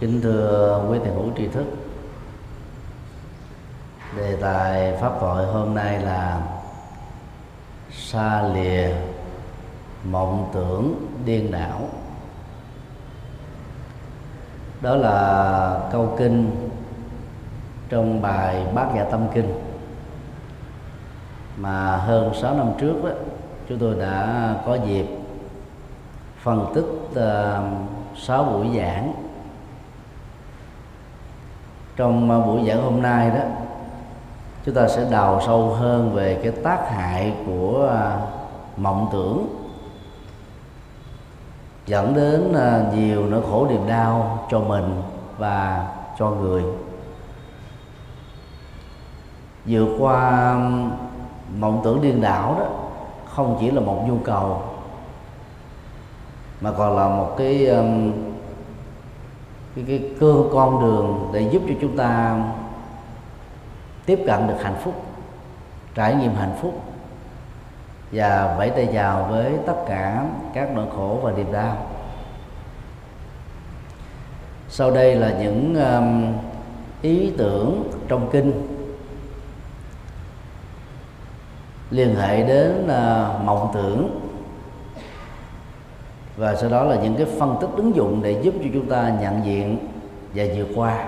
kính thưa quý thầy hữu tri thức đề tài pháp hội hôm nay là xa lìa mộng tưởng điên đảo. Đó là câu kinh trong bài bát nhã tâm kinh. Mà hơn 6 năm trước đó chúng tôi đã có dịp phân tích ờ, uh, 6 buổi giảng trong ờ, buổi giảng hôm nay đó chúng ta sẽ đào sâu hơn về cái tác hại của ờ, mộng tưởng dẫn đến ờ, nhiều nỗi khổ niềm đau cho mình và cho người. Vượt qua mộng tưởng điên đảo đó không chỉ là một nhu cầu mà còn là một cái um, cái, cái cơ con đường để giúp cho chúng ta tiếp cận được hạnh phúc trải nghiệm hạnh phúc và vẫy tay chào với tất cả các nỗi khổ và niềm đau. Sau đây là những um, ý tưởng trong kinh liên hệ đến uh, mộng tưởng và sau đó là những cái phân tích ứng dụng để giúp cho chúng ta nhận diện và vượt qua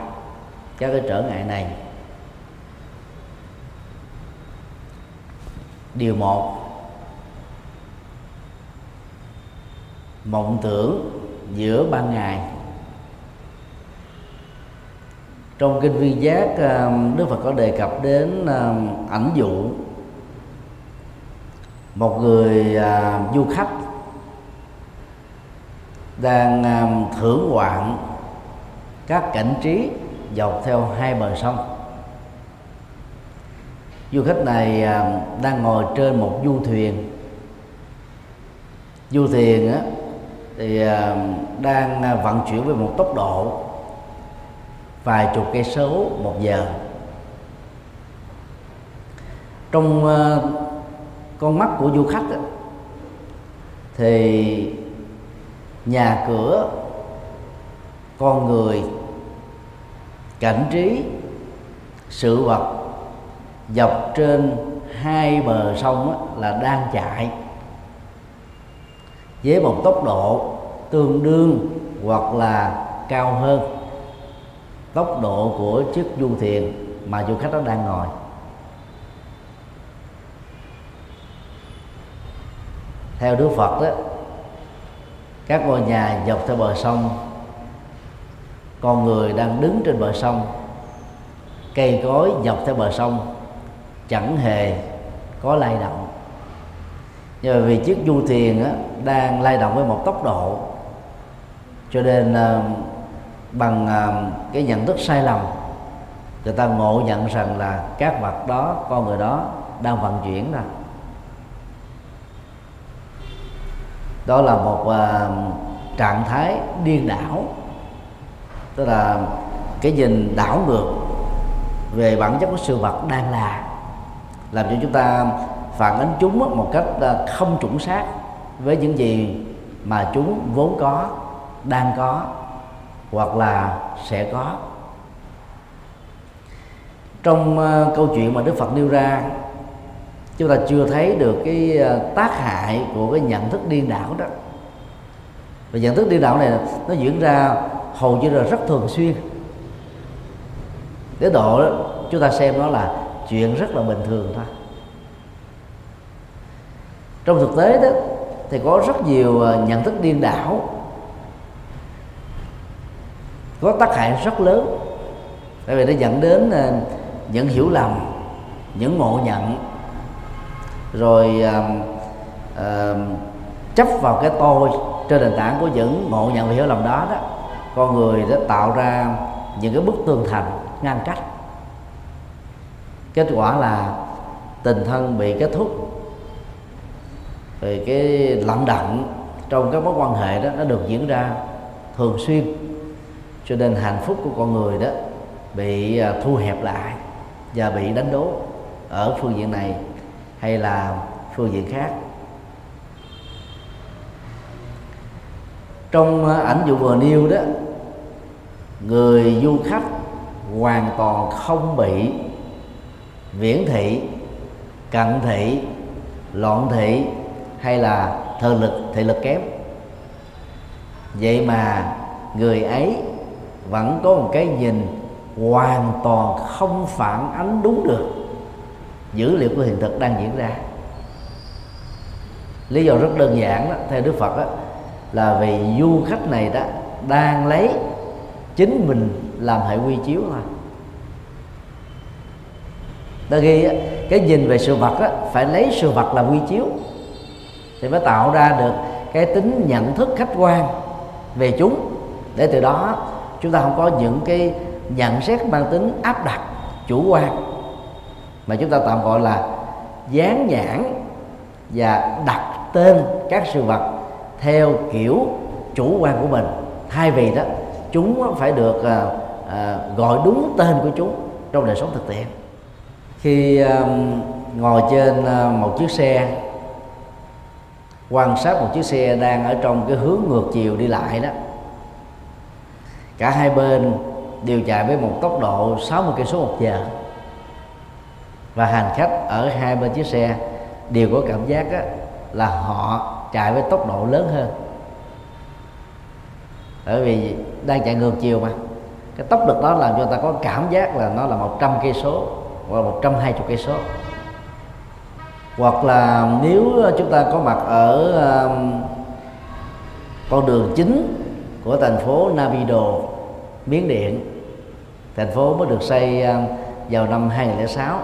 các cái trở ngại này. Điều một, mộng tưởng giữa ban ngày. Trong kinh viên giác à, đức phật có đề cập đến à, ảnh dụ một người à, du khách đang um, thưởng ngoạn các cảnh trí dọc theo hai bờ sông. Du khách này um, đang ngồi trên một du thuyền. Du thuyền á, thì um, đang à, vận chuyển với một tốc độ vài chục cây số một giờ. Trong uh, con mắt của du khách á thì nhà cửa con người cảnh trí sự vật dọc trên hai bờ sông đó, là đang chạy. Với một tốc độ tương đương hoặc là cao hơn tốc độ của chiếc du thuyền mà du khách đó đang ngồi. Theo đức phật đó các ngôi nhà dọc theo bờ sông. Con người đang đứng trên bờ sông. Cây cối dọc theo bờ sông. Chẳng hề có lay động. Nhưng mà vì chiếc du thuyền á, đang lay động với một tốc độ. Cho nên ờ, bằng ờ, cái nhận thức sai lầm người ta ngộ nhận rằng là các vật đó con người đó đang vận chuyển ra. Đó là một uh, trạng thái điên đảo. Tức là cái nhìn đảo ngược về bản chất của sự vật đang là làm cho chúng ta phản ánh chúng một cách à, không chuẩn xác với những gì mà chúng vốn có đang có hoặc là sẽ có. Trong à, câu chuyện mà đức phật nêu ra chúng ta chưa thấy được cái ờ, tác hại của cái nhận thức điên đảo đó. Và nhận thức điên đảo này nó diễn ra hầu như là rất thường xuyên. Đến độ đó, chúng ta xem nó là chuyện rất là bình thường thôi. Trong thực tế đó thì có rất nhiều ờ, nhận thức điên đảo có tác hại rất lớn. Tại vì nó dẫn đến ờ, những hiểu lầm những ngộ nhận rồi uh, uh, chấp vào cái tôi trên nền tảng của những ngộ nhận và hiểu lầm đó đó con người đã tạo ra những cái bức tường thành ngăn cách. Kết quả là tình thân bị kết thúc về cái lặng đặng trong các mối quan hệ đó nó được diễn ra thường xuyên cho nên hạnh phúc của con người đó bị à, thu hẹp lại và bị đánh đố ở phương diện này hay là phương diện khác. Trong ờ, ảnh dụ vừa nêu đó, người du khách hoàn toàn không bị viễn thị, cận thị, loạn thị hay là thờ lực, thị lực kém. Vậy mà người ấy vẫn có một cái nhìn hoàn toàn không phản ánh đúng được dữ liệu của hiện thực đang diễn ra. Lý do rất đơn giản đó theo đức phật đó, là vì du khách này đó đang lấy chính mình làm hệ quy chiếu thôi. Đôi khi cái nhìn về sự vật đó, phải lấy sự vật làm quy chiếu thì mới tạo ra được cái tính nhận thức khách quan về chúng. Để từ đó chúng ta không có những cái nhận xét mang tính áp đặt chủ quan mà chúng ta tạm gọi là dán nhãn và đặt tên các sự vật theo kiểu chủ quan của mình. Thay vì đó chúng phải được à, à, gọi đúng tên của chúng trong đời sống thực tiễn. Khi à, ngồi trên ờ, một chiếc xe quan sát một chiếc xe đang ở trong cái hướng ngược chiều đi lại đó cả hai bên đều chạy với một tốc độ 60 cây số một giờ và hành khách ở hai bên chiếc xe đều có cảm giác á, là họ chạy với tốc độ lớn hơn. Bởi vì đang chạy ngược chiều mà cái tốc lực đó làm cho ta có cảm giác là nó là 100 cây số hoặc 120 cây số. Hoặc là nếu chúng ta có mặt ở um, con đường chính của thành phố Navido Miến Điện thành phố mới được xây um, vào năm 2006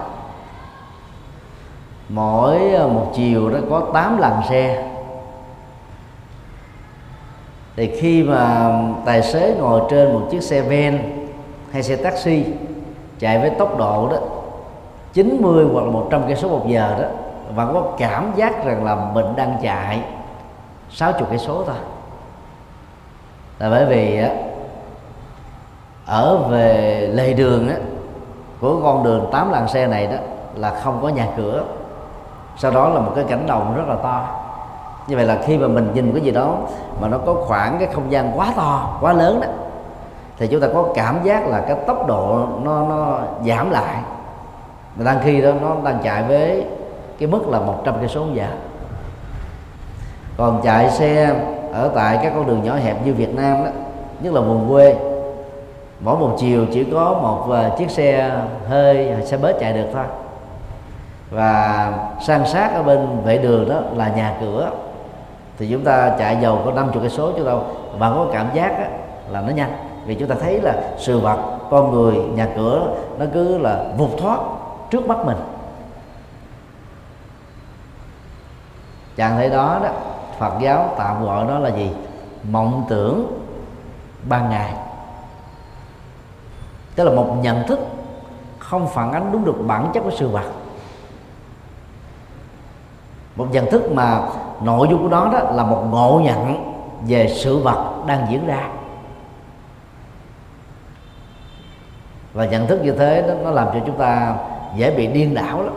mỗi ờ, một chiều nó có 8 làn xe. Thì khi mà tài xế ngồi trên một chiếc xe ven hay xe taxi chạy với tốc độ đó 90 hoặc là 100 cây số một giờ đó vẫn có cảm giác rằng là mình đang chạy 60 cây số thôi. Là bởi vì á, ở về lề đường á, của con đường tám làn xe này đó là không có nhà cửa sau đó là một cái cảnh đồng rất là to. Như vậy là khi mà mình nhìn cái gì đó mà nó có khoảng cái không gian quá to, quá lớn đó, thì chúng ta có cảm giác là cái tốc độ nó nó giảm lại. Mà đang khi đó nó đang chạy với cái mức là 100 cây số giờ. Còn chạy xe ở tại các con đường nhỏ hẹp như Việt Nam đó, nhất là vùng quê, mỗi một chiều chỉ có một à, chiếc xe hơi, xe bớt chạy được thôi và san sát ở bên vệ đường đó là nhà cửa. Thì chúng ta chạy dầu có 50 cây số chứ đâu. Và có cảm giác đó, là nó nhanh. Vì chúng ta thấy là sự vật con người nhà cửa nó cứ là vụt thoát trước mắt mình. Trạng thái đó đó Phật giáo tạm gọi nó là gì? Mộng tưởng ban ngày. Tức là một nhận thức không phản ánh đúng được bản chất của sự vật một nhận thức mà nội dung của nó đó là một ngộ nhận về sự vật đang diễn ra. Và nhận thức như thế đó, nó làm cho chúng ta dễ bị điên đảo lắm.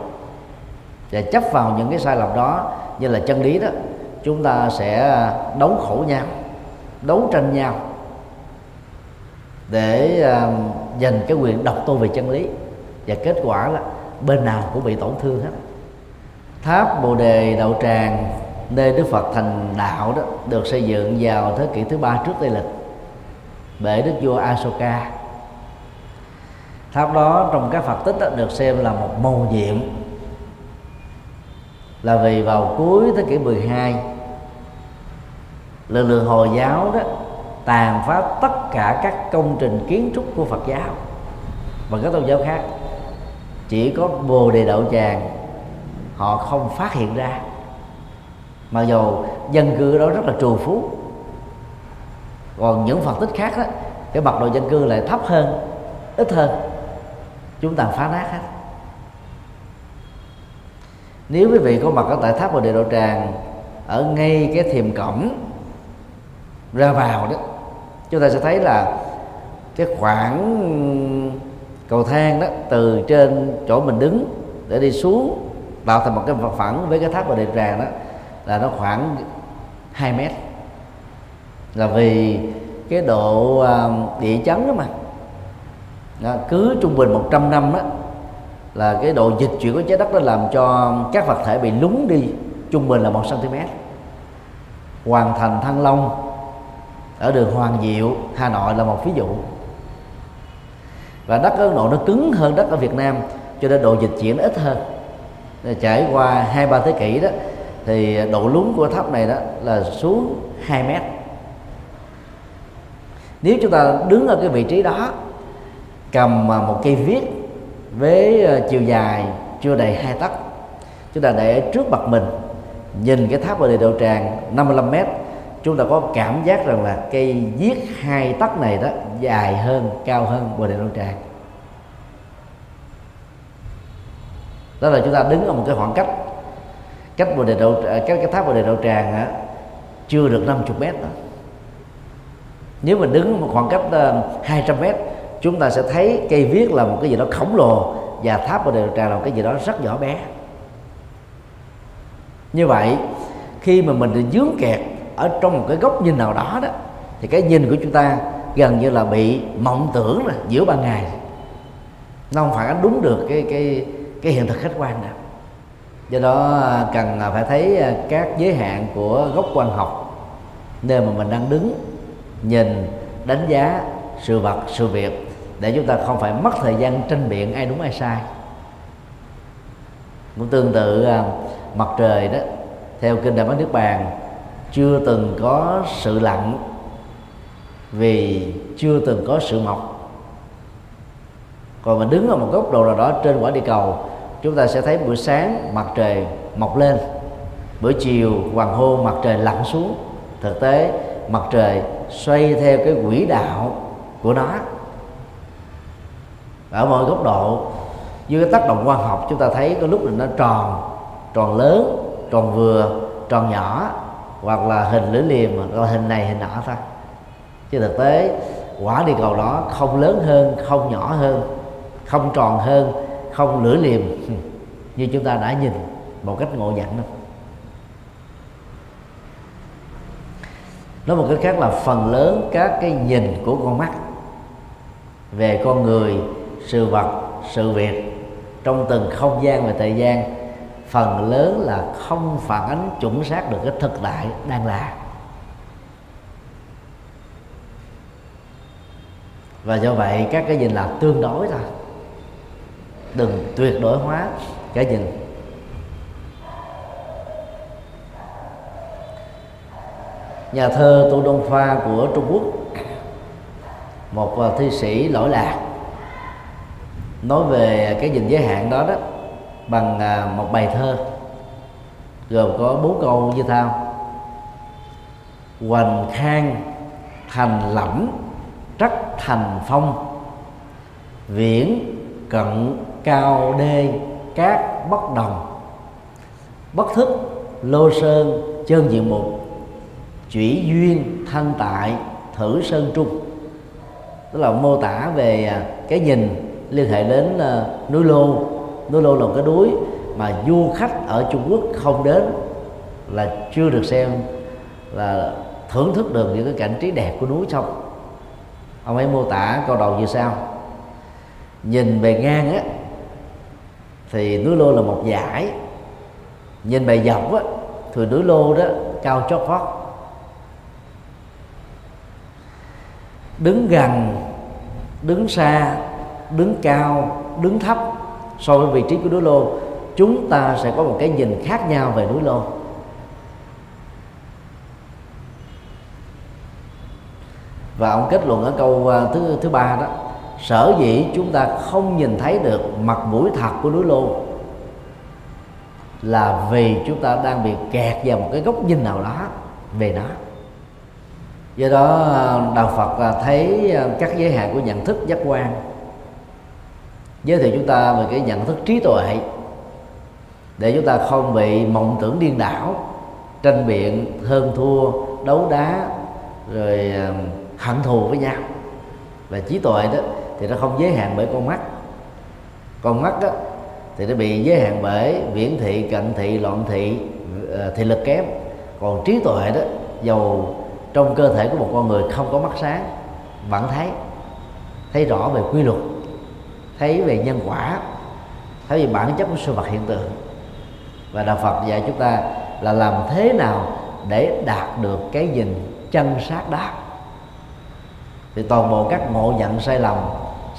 Và chấp vào những cái sai lầm đó như là chân lý đó chúng ta sẽ đấu khổ nhau đấu tranh nhau để uh, giành cái quyền độc tôn về chân lý. Và kết quả là bên nào cũng bị tổn thương hết tháp bồ đề đậu tràng nơi đức phật thành đạo đó được xây dựng vào thế kỷ thứ ba trước tây lịch bởi đức vua asoka. Tháp đó trong các phật tích đó, được xem là một mầu nhiệm là vì vào cuối thế kỷ 12 lực lượng hồi giáo đó tàn phá tất cả các công trình kiến trúc của Phật giáo và các tôn giáo khác. Chỉ có bồ đề đậu tràng họ không phát hiện ra. Mặc dù dân cư đó rất là trù phú, còn những phật tích khác đó cái mật độ dân cư lại thấp hơn, ít hơn. Chúng ta phá nát hết. Nếu quý vị có mặt ở tại tháp bồ đề độ tràng, ở ngay cái thiềm cổng ra vào đó, chúng ta sẽ thấy là cái khoảng cầu thang đó từ trên chỗ mình đứng để đi xuống tạo thành một cái phẳng với cái tháp và đền tràng đó là nó khoảng 2 mét. Là vì cái độ à, địa chấn đó mà. Đó, cứ trung bình 100 năm đó là cái độ dịch chuyển của trái đất nó làm cho các vật thể bị lún đi trung bình là một cm hoàn thành thăng long ở đường hoàng diệu hà nội là một ví dụ. Và đất ấn độ nó cứng hơn đất ở việt nam cho nên độ dịch chuyển nó ít hơn trải qua hai, ba thế kỷ đó, thì độ lún của tháp này đó là xuống 2 mét. Nếu chúng ta đứng ở cái vị trí đó, cầm một cây viết với ờ, chiều dài chưa đầy hai tấc, chúng ta để trước mặt mình, nhìn cái tháp bồ đề đậu tràng 55 mét, chúng ta có cảm giác rằng là cây viết hai tấc này đó dài hơn, cao hơn bồ đề đậu tràng. Đó là chúng ta đứng ở một cái khoảng cách. Cách bồ đề đậu à, cách cái tháp bồ đề đậu tràng á, chưa được 50 mét nữa. nếu mình đứng một khoảng cách ờ, uh, 200 mét chúng ta sẽ thấy cây viết là một cái gì đó khổng lồ và tháp bồ đề đậu tràng là một cái gì đó rất nhỏ bé. Như vậy khi mà mình bị dướng kẹt ở trong một cái góc nhìn nào đó đó thì cái nhìn của chúng ta gần như là bị mộng tưởng là giữa ban ngày. Nó không phản ánh đúng được cái cái cái hiện thực khách quan nào do đó à, cần à, phải thấy à, các giới hạn của góc quan học, nơi mà mình đang đứng, nhìn, đánh giá sự vật, sự việc, để chúng ta không phải mất thời gian tranh biện ai đúng ai sai. Cũng tương tự mặt trời đó, theo kinh đại bát nước bàn, chưa từng có sự lặn vì chưa từng có sự mọc. Còn mình đứng ở một góc độ nào đó trên quả địa cầu chúng ta sẽ thấy buổi sáng mặt trời mọc lên, buổi chiều hoàng hôn mặt trời lặn xuống. Thực tế, mặt trời xoay theo cái quỹ đạo của nó. Ở mọi góc độ dưới cái tác động khoa học, chúng ta thấy có lúc là nó tròn tròn lớn, tròn vừa, tròn nhỏ, hoặc là hình lưỡi liềm, hoặc là hình này, hình nọ thôi. Chứ thực tế, quả địa cầu đó không lớn hơn, không nhỏ hơn, không tròn hơn không lưỡi liềm như chúng ta đã nhìn một cách ngộ nhận đâu nói một cách khác là phần lớn các cái nhìn của con mắt về con người, sự vật, sự việc trong từng không gian và thời gian, phần lớn là không phản ánh chuẩn xác được cái thực tại đang là. Và do vậy, các cái nhìn là tương đối thôi đừng tuyệt đối hóa cái nhìn. Nhà thơ tu đông pha của trung quốc, một à, thi sĩ lỗi lạc, nói về cái nhìn giới hạn đó đó bằng à, một bài thơ, gồm có bốn câu như thao hoành khang thành lẫm, trắc thành phong, viễn cận cao đê cát bất đồng. Bất thức lô sơn chân diện mục. Chỉ duyên thanh tại thử sơn trung. Tức là mô tả về à, cái nhìn liên hệ đến uh, núi lô. Núi lô là một cái núi mà du khách ở trung quốc không đến là chưa được xem là thưởng thức được những cái cảnh trí đẹp của núi sông ông ấy mô tả câu đầu như sau. Nhìn bề ngang á thì núi lô là một dải. Nhìn bề dọc á, thì núi lô đó cao chót vót. Đứng gần, đứng xa, đứng cao, đứng thấp so với vị trí của núi lô, chúng ta sẽ có một cái nhìn khác nhau về núi lô. Và ông kết luận ở câu à, thứ thứ ba đó sở dĩ chúng ta không nhìn thấy được mặt mũi thật của núi lô là vì chúng ta đang bị kẹt vào một cái góc nhìn nào đó về nó. Do đó à, đạo phật à, thấy à, các giới hạn của nhận thức giác quan. Giới thiệu chúng ta về cái nhận thức trí tuệ để chúng ta không bị mộng tưởng điên đảo, tranh biện, hơn thua, đấu đá, rồi hận thù với nhau. Và trí tuệ đó thì nó không giới hạn bởi con mắt. Con mắt đó thì nó bị giới hạn bởi viễn thị, cận thị, loạn thị ờ, thị lực kém. Còn trí tuệ đó, dầu trong cơ thể của một con người không có mắt sáng, vẫn thấy. Thấy rõ về quy luật, thấy về nhân quả, thấy về bản chất của sự vật hiện tượng. Và đạo Phật dạy chúng ta là làm thế nào để đạt được cái nhìn chân sát đáp thì toàn bộ các ngộ nhận sai lầm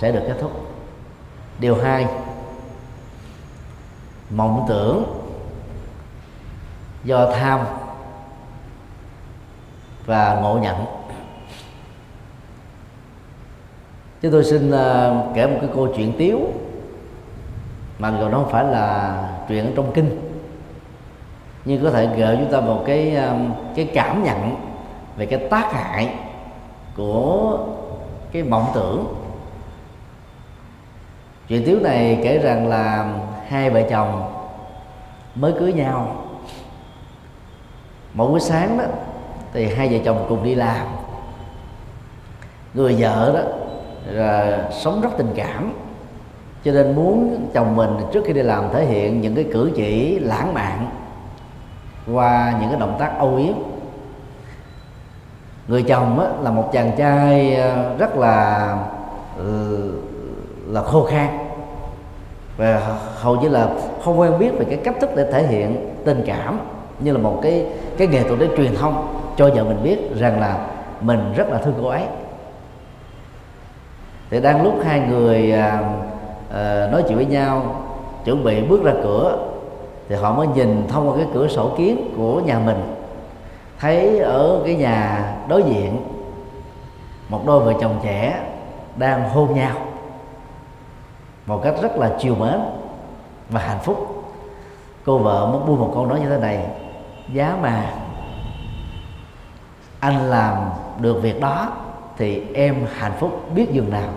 sẽ được kết thúc. Điều hai, mộng tưởng do tham và ngộ nhận. Chứ tôi xin ờ, kể một cái câu chuyện tiếu, mà rồi nó không phải là chuyện ở trong kinh, nhưng có thể gợi chúng ta một cái ờ, cái cảm nhận về cái tác hại của cái mộng tưởng chuyện tiếu này kể rằng là hai vợ chồng mới cưới nhau. Một buổi sáng đó thì hai vợ chồng cùng đi làm. Người vợ đó là sống rất tình cảm cho nên muốn chồng mình trước khi đi làm thể hiện những cái cử chỉ lãng mạn qua những cái động tác âu yếm. Người chồng á, là một chàng trai ờ, rất là ừ, là khô khan. Và hầu như là không quen biết về cái cách thức để thể hiện tình cảm như là một cái cái nghệ thuật để truyền thông cho vợ mình biết rằng là mình rất là thương cô ấy. Thì đang lúc hai người à, à, nói chuyện với nhau chuẩn bị bước ra cửa thì họ mới nhìn thông qua cái cửa sổ kiến của nhà mình thấy ở cái nhà đối diện một đôi vợ chồng trẻ đang hôn nhau một cách rất là chiều mến và hạnh phúc. Cô vợ muốn buông một câu nói như thế này, giá mà anh làm được việc đó thì em hạnh phúc biết dường nào.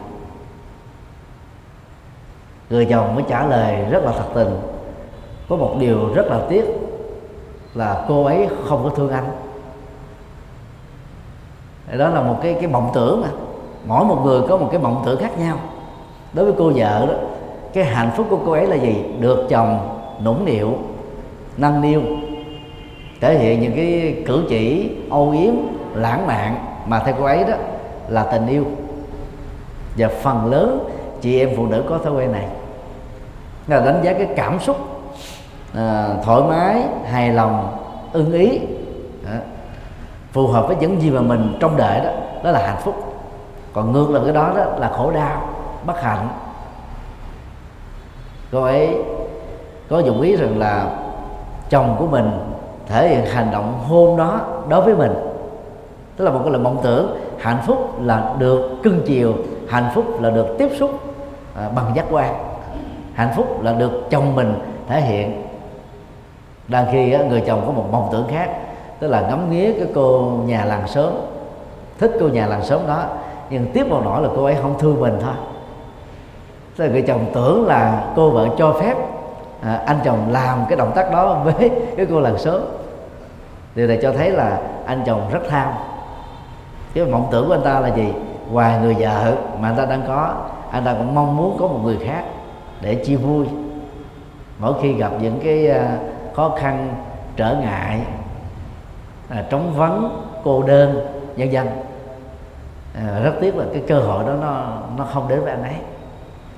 Người chồng mới trả lời rất là thật tình, có một điều rất là tiếc là cô ấy không có thương anh. Đó là một cái cái mộng tưởng mà. Mỗi một người có một cái mộng tưởng khác nhau đối với cô vợ đó cái hạnh phúc của cô ấy là gì? Được chồng nũng nịu nâng niu thể hiện những cái cử chỉ âu yếm lãng mạn mà theo cô ấy đó là tình yêu. Và phần lớn chị em phụ nữ có thói quen này. Là đánh giá cái cảm xúc à, thoải mái hài lòng ưng ý đó. phù hợp với những gì mà mình trông đợi đó đó là hạnh phúc. Còn ngược lại cái đó đó là khổ đau bất hạnh. Cô ấy có dụng ý rằng là chồng của mình thể hiện hành động hôn đó đối với mình. Tức là một cái lời mộng tưởng hạnh phúc là được cưng chiều hạnh phúc là được tiếp xúc à, bằng giác quan. Hạnh phúc là được chồng mình thể hiện. Đang khi á, người chồng có một mộng tưởng khác tức là ngắm nghía cái cô nhà làng sớm thích cô nhà làng sớm đó nhưng tiếp vào nỗi là cô ấy không thương mình thôi tức là người chồng tưởng là cô vợ cho phép à, anh chồng làm cái động tác đó với cái cô làng sớm điều này cho thấy là anh chồng rất tham cái mộng tưởng của anh ta là gì? Ngoài người vợ mà anh ta đang có anh ta cũng mong muốn có một người khác để chia vui. Mỗi khi gặp những cái à, khó khăn trở ngại à, trống vắng cô đơn nhân dân à, rất tiếc là cái cơ hội đó nó nó không đến với anh ấy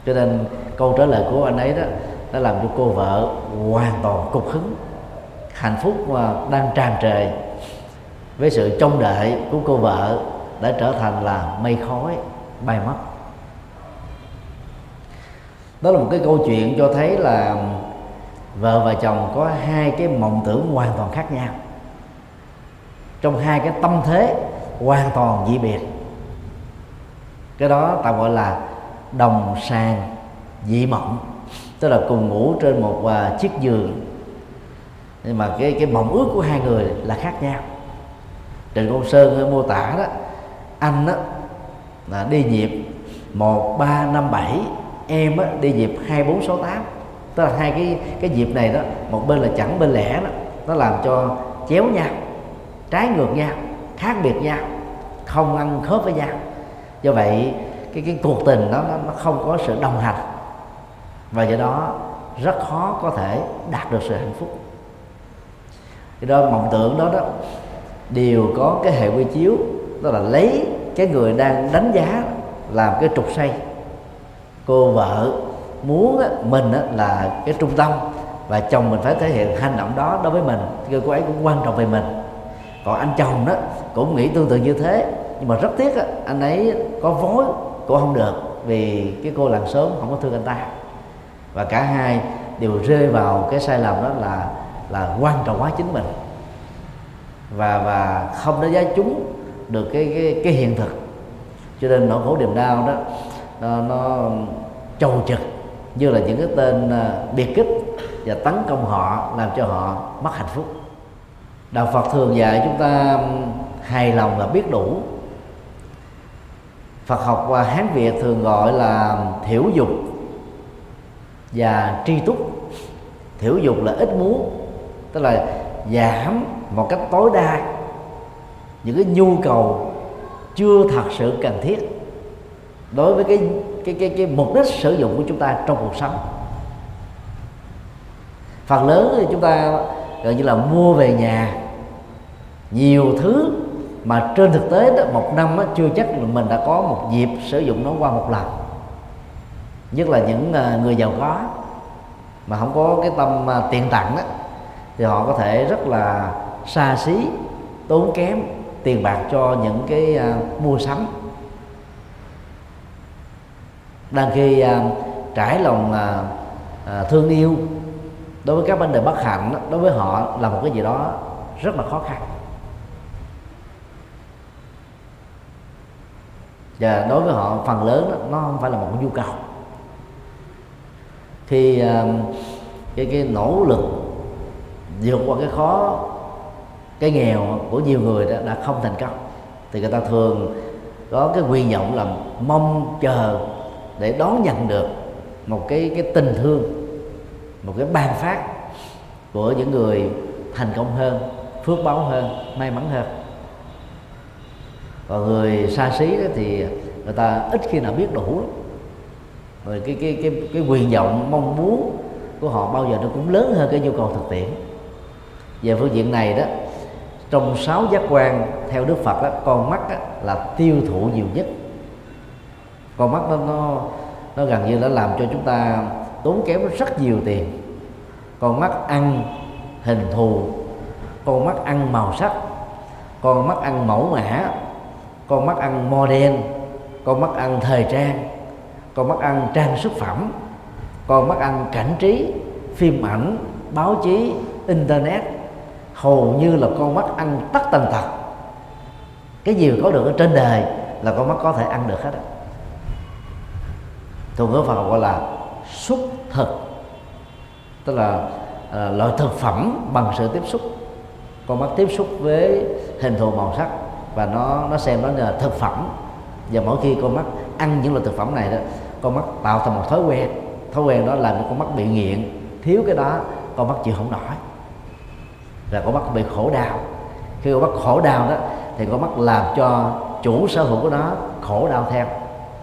cho nên câu trả lời của anh ấy đó đã làm cho cô vợ hoàn toàn cục hứng, hạnh phúc mà đang tràn trề với sự trông đợi của cô vợ đã trở thành là mây khói bay mất. Đó là một cái câu chuyện cho thấy là vợ và chồng có hai cái mộng tưởng hoàn toàn khác nhau. Trong hai cái tâm thế hoàn toàn dị biệt. Cái đó ta gọi là đồng sàng dị mộng tức là cùng ngủ trên một uh, chiếc giường. Nhưng mà cái cái mộng ước của hai người là khác nhau. Trần công sơn mô tả đó anh đó là đi nhịp một ba năm bảy em á, đi nhịp hai bốn sáu tám. Tức là hai cái cái nhịp này đó một bên là chẳng bên lẻ đó nó làm cho chéo nhau trái ngược nhau khác biệt nhau không ăn khớp với nhau. Do vậy cái cái cuộc tình đó nó, nó không có sự đồng hành. Và do đó rất khó có thể đạt được sự hạnh phúc. Cái đó mộng tưởng đó đó đều có cái hệ quy chiếu đó là lấy cái người đang đánh giá làm cái trục xây cô vợ muốn mình là cái trung tâm và chồng mình phải thể hiện hành động đó đối với mình. Cái cô ấy cũng quan trọng về mình. Còn anh chồng đó cũng nghĩ tương tự như thế. Nhưng mà rất tiếc anh ấy có vối cũng không được vì cái cô làng sớm không có thương anh ta. Và cả hai đều rơi vào cái sai lầm đó là là quan trọng hóa chính mình. Và và không đánh giá chúng được cái cái, cái hiện thực. Cho nên nỗi khổ niềm đau đó nó, nó trầu trực như là những cái tên à, biệt kích và tấn công họ làm cho họ mất hạnh phúc. Đạo phật thường dạy chúng ta hài lòng và biết đủ phật học và hán việt thường gọi là thiểu dục và tri túc. Thiểu dục là ít muốn, tức là giảm một cách tối đa những cái nhu cầu chưa thật sự cần thiết đối với cái cái cái cái mục đích sử dụng của chúng ta trong cuộc sống. Phần lớn thì chúng ta gần như là mua về nhà, nhiều thứ mà trên thực tế đó một năm đó, chưa chắc là mình đã có một dịp sử dụng nó qua một lần. Nhất là những à, người giàu có. Mà không có cái tâm à, tiền tặng đó, thì họ có thể rất là xa xí tốn kém tiền bạc cho những cái uh, mua sắm. Đang khi uh, trải lòng uh, thương yêu đối với các vấn đề bất hạnh đối với họ là một cái gì đó rất là khó khăn. Và đối với họ phần lớn đó, nó không phải là một nhu cầu. Thì ờ, cái cái nỗ lực vượt qua cái khó cái nghèo của nhiều người đã, đã không thành công. Thì người ta thường có cái quyền vọng là mong chờ để đón nhận được một cái cái tình thương một cái ban phát của những người thành công hơn phước báo hơn may mắn hơn còn người xa xí đó thì người ta ít khi nào biết đủ rồi cái cái cái cái quyền vọng mong muốn của họ bao giờ nó cũng lớn hơn cái nhu cầu thực tiễn. Về phương diện này đó trong sáu giác quan theo đức phật đó, con mắt đó, là tiêu thụ nhiều nhất. Con mắt đó, nó nó gần như đã làm cho chúng ta tốn kém rất nhiều tiền. Con mắt ăn hình thù con mắt ăn màu sắc con mắt ăn mẫu mã con mắt ăn model con mắt ăn thời trang con mắt ăn trang sức phẩm con mắt ăn cảnh trí phim ảnh báo chí internet. Hầu như là con mắt ăn tất tần tật. Cái gì có được ở trên đời là con mắt có thể ăn được hết á. Ngữ Phật gọi là xúc thực tức là à, loại thực phẩm bằng sự tiếp xúc. Con mắt tiếp xúc với hình thù màu sắc và nó nó xem nó là thực phẩm. Và mỗi khi con mắt ăn những loại thực phẩm này đó, con mắt tạo thành một thói quen. Thói quen đó làm cho con mắt bị nghiện. Thiếu cái đó, con mắt chịu không nổi. Là con mắt bị khổ đau. Khi con mắt khổ đau đó, thì con mắt làm cho chủ sở hữu của nó khổ đau theo.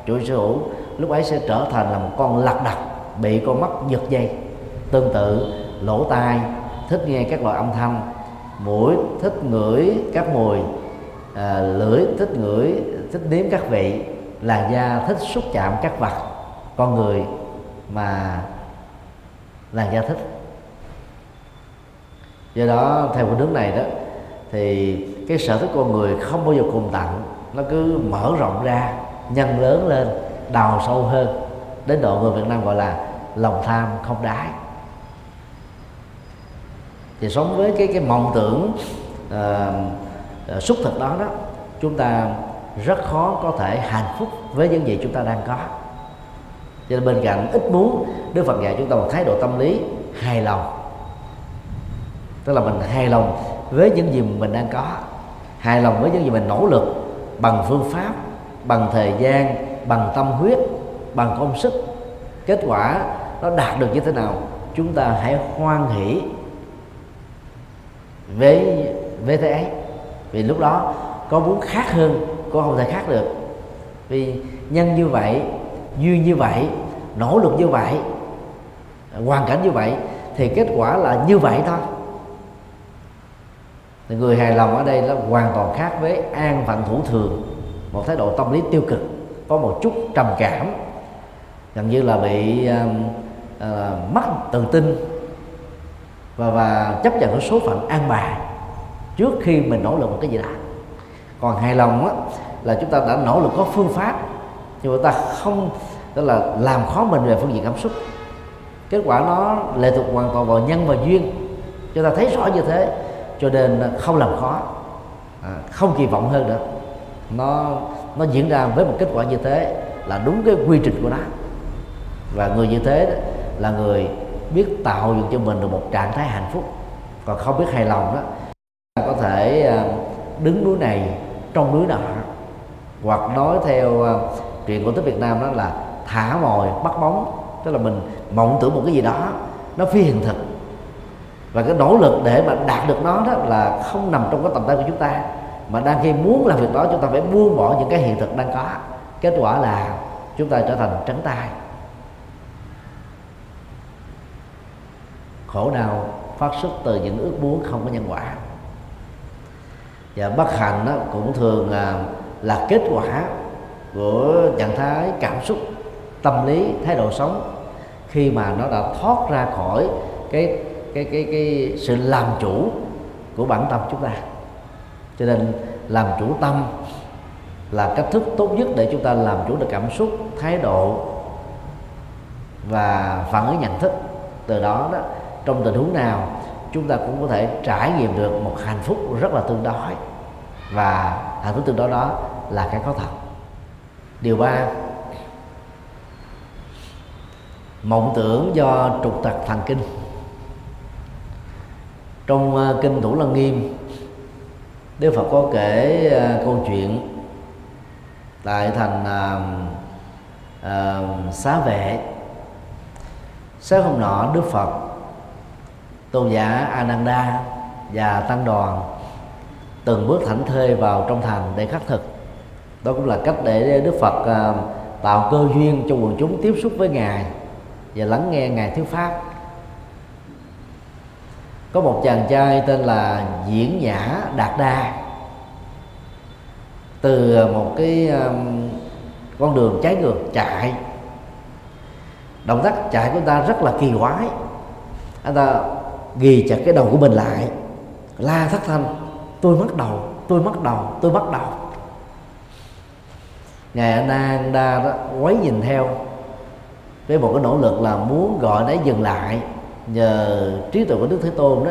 Chủ sở hữu lúc ấy sẽ trở thành là một con lạc đật bị con mắt giật dây. Tương tự, lỗ tai, thích nghe các loại âm thanh. Mũi, thích ngửi các mùi à, lưỡi thích ngửi thích nếm các vị. Làn da thích xúc chạm các vật con người mà làn da thích do đó theo cái nước này đó thì cái sở thích con người không bao giờ cùng tặng. Nó cứ mở rộng ra nhân lớn lên đào sâu hơn. Đến độ người Việt Nam gọi là lòng tham không đáy. Thì sống với cái cái mộng tưởng uh, Ờ, xúc thực đó đó, chúng ta rất khó có thể hạnh phúc với những gì chúng ta đang có. Cho nên bên cạnh ít muốn, Đức Phật dạy chúng ta một thái độ tâm lý hài lòng. Tức là mình hài lòng với những gì mình đang có, hài lòng với những gì mình nỗ lực bằng phương pháp, bằng thời gian, bằng tâm huyết, bằng công sức. Kết quả nó đạt được như thế nào, chúng ta hãy hoan hỷ với với thế ấy vì lúc đó có muốn khác hơn cũng không thể khác được. Vì nhân như vậy duyên như vậy nỗ lực như vậy hoàn cảnh như vậy thì kết quả là như vậy thôi. Thì người hài lòng ở đây nó hoàn toàn khác với an phận thủ thường một thái độ tâm lý tiêu cực có một chút trầm cảm. Gần như là bị uh, uh, mất tự tin và và chấp nhận cái số phận an bài trước khi mình nỗ lực một cái gì đó còn hài lòng á, là chúng ta đã nỗ lực có phương pháp nhưng mà ta không tức là làm khó mình về phương diện cảm xúc. Kết quả nó lệ thuộc hoàn toàn vào nhân và duyên. Chúng ta thấy rõ như thế cho nên không làm khó à, không kỳ vọng hơn nữa. Nó nó diễn ra với một kết quả như thế là đúng cái quy trình của nó. Và người như thế là người biết tạo dựng cho mình được một trạng thái hạnh phúc. Còn không biết hài lòng đó có thể ờ, đứng núi này trong núi nọ. Hoặc nói theo à, chuyện tích Việt Nam đó là thả mồi bắt bóng. Tức là mình mộng tưởng một cái gì đó nó phi hiện thực. Và cái nỗ lực để mà đạt được nó đó là không nằm trong cái tầm tay của chúng ta. Mà đang khi muốn làm việc đó chúng ta phải buông bỏ những cái hiện thực đang có. Kết quả là chúng ta trở thành trắng tay. Khổ đau phát xuất từ những ước muốn không có nhân quả và bất hạnh đó cũng thường là, là kết quả của trạng thái cảm xúc tâm lý thái độ sống. Khi mà nó đã thoát ra khỏi cái cái cái cái sự làm chủ của bản tâm chúng ta. Cho nên làm chủ tâm là cách thức tốt nhất để chúng ta làm chủ được cảm xúc thái độ và phản ứng nhận thức. Từ đó đó trong tình huống nào chúng ta cũng có thể trải nghiệm được một hạnh phúc rất là tương đối. Và hạnh phúc tương đối đó là cái có thật. Điều ba mộng tưởng do trục tật thần kinh. Trong ờ, kinh thủ lăng nghiêm đức phật có kể ờ, câu chuyện tại thành uh, uh, xá vệ. Sáng hôm nọ đức phật tôn giả ananda và tăng đoàn từng bước thảnh thơi vào trong thành để khắc thực. Đó cũng là cách để đức phật à, tạo cơ duyên cho quần chúng tiếp xúc với ngài và lắng nghe ngài thuyết pháp. Có một chàng trai tên là diễn nhã đạt đa. Từ một cái con đường trái ngược chạy động tác chạy của ta rất là kỳ quái. Anh ta ghi chặt cái đầu của mình lại. La thất thanh, tôi mất đầu, tôi mất đầu, tôi mất đầu. Ngài Ananda đó, quấy nhìn theo với một cái nỗ lực là muốn gọi để dừng lại nhờ trí tuệ của đức thế tôn đó.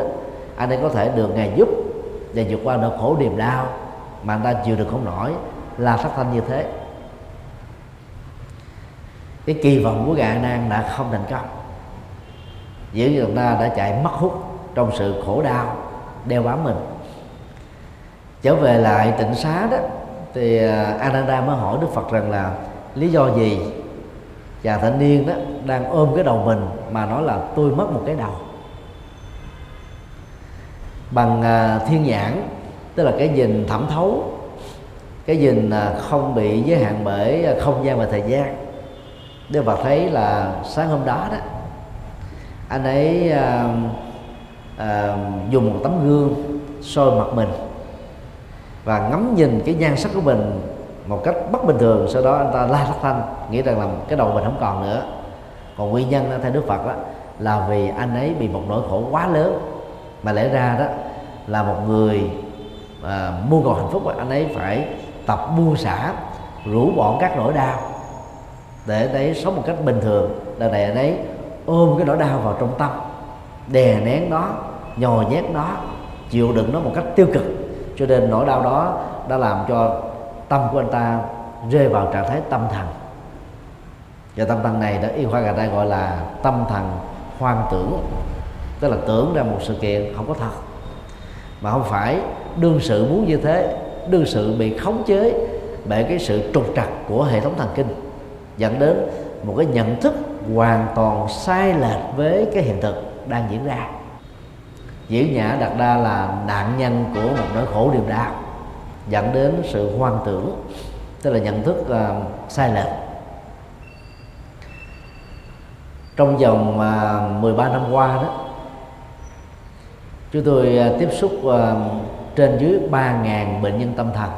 Anh ấy có thể được ngài giúp và vượt qua nỗi khổ niềm đau mà anh ta chịu được không nổi. Là phát thanh như thế. Cái kỳ vọng của gà nan đã không thành công dĩ nhiên người ta đã chạy mất hút trong sự khổ đau, đeo bám mình. Trở về lại tịnh xá đó, thì à, Ananda mới hỏi Đức Phật rằng là lý do gì chàng thanh niên đó đang ôm cái đầu mình mà nói là tôi mất một cái đầu? Bằng à, thiên nhãn, tức là cái nhìn thẩm thấu, cái nhìn à, không bị giới hạn bởi không gian và thời gian. Đức Phật thấy là sáng hôm đó đó anh ấy à, à, dùng một tấm gương soi mặt mình và ngắm nhìn cái nhan sắc của mình một cách bất bình thường. Sau đó anh ta la thất thanh nghĩ rằng là cái đầu mình không còn nữa. Còn nguyên nhân theo đức phật đó là vì anh ấy bị một nỗi khổ quá lớn. Mà lẽ ra đó là một người ờ, à, mua cầu hạnh phúc anh ấy phải tập buông xả rũ bỏ các nỗi đau để đấy sống một cách bình thường. Đời này anh ấy ôm cái nỗi đau vào trong tâm, đè nén nó, nhồi nhét nó, chịu đựng nó một cách tiêu cực. Cho nên nỗi đau đó đã làm cho tâm của anh ta rơi vào trạng thái tâm thần. Và tâm thần này đã y khoa gà đây gọi là tâm thần hoang tưởng. Tức là tưởng ra một sự kiện không có thật. Mà không phải đương sự muốn như thế, đương sự bị khống chế bởi cái sự trục trặc của hệ thống thần kinh, dẫn đến một cái nhận thức hoàn toàn sai lệch với cái hiện thực đang diễn ra. Diễn nhã đặt ra là nạn nhân của một nỗi khổ niềm đau dẫn đến sự hoang tưởng tức là nhận thức uh, sai lệch. Trong vòng à, uh, 13 năm qua đó chúng tôi uh, tiếp xúc uh, trên dưới 3.000 bệnh nhân tâm thần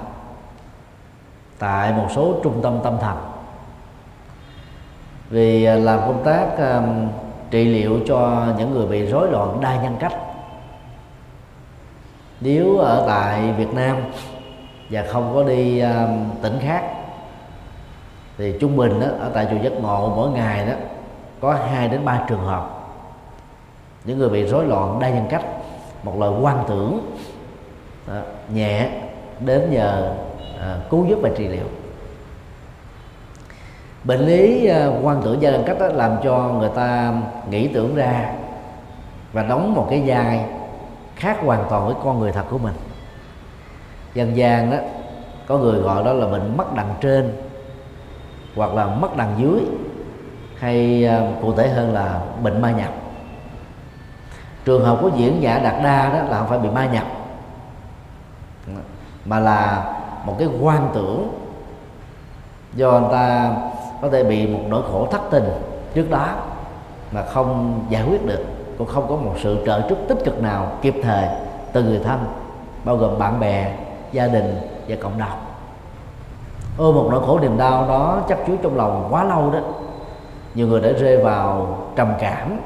tại một số trung tâm tâm thần vì à, làm công tác um, trị liệu cho những người bị rối loạn đa nhân cách. Nếu ở tại Việt Nam và không có đi um, tỉnh khác thì trung bình đó, ở tại chùa giác ngộ mỗi ngày đó có 2 đến 3 trường hợp những người bị rối loạn đa nhân cách một loại quan tưởng đó, nhẹ đến nhờ à, cứu giúp và trị liệu bệnh lý ờ, quan tưởng gia đình cách đó làm cho người ta nghĩ tưởng ra và đóng một cái vai khác hoàn toàn với con người thật của mình. Dân gian đó, có người gọi đó là bệnh mất đằng trên hoặc là mất đằng dưới hay ờ, cụ thể hơn là bệnh ma nhập. Trường hợp của diễn giả đạt đa đó là không phải bị ma nhập, mà là một cái quan tưởng do anh ta có thể bị một nỗi khổ thất tình trước đó mà không giải quyết được. Cũng không có một sự trợ giúp tích cực nào kịp thời từ người thân, bao gồm bạn bè, gia đình và cộng đồng. Ôm một nỗi khổ niềm đau đó chắc chứa trong lòng quá lâu đó. Nhiều người đã rơi vào trầm cảm.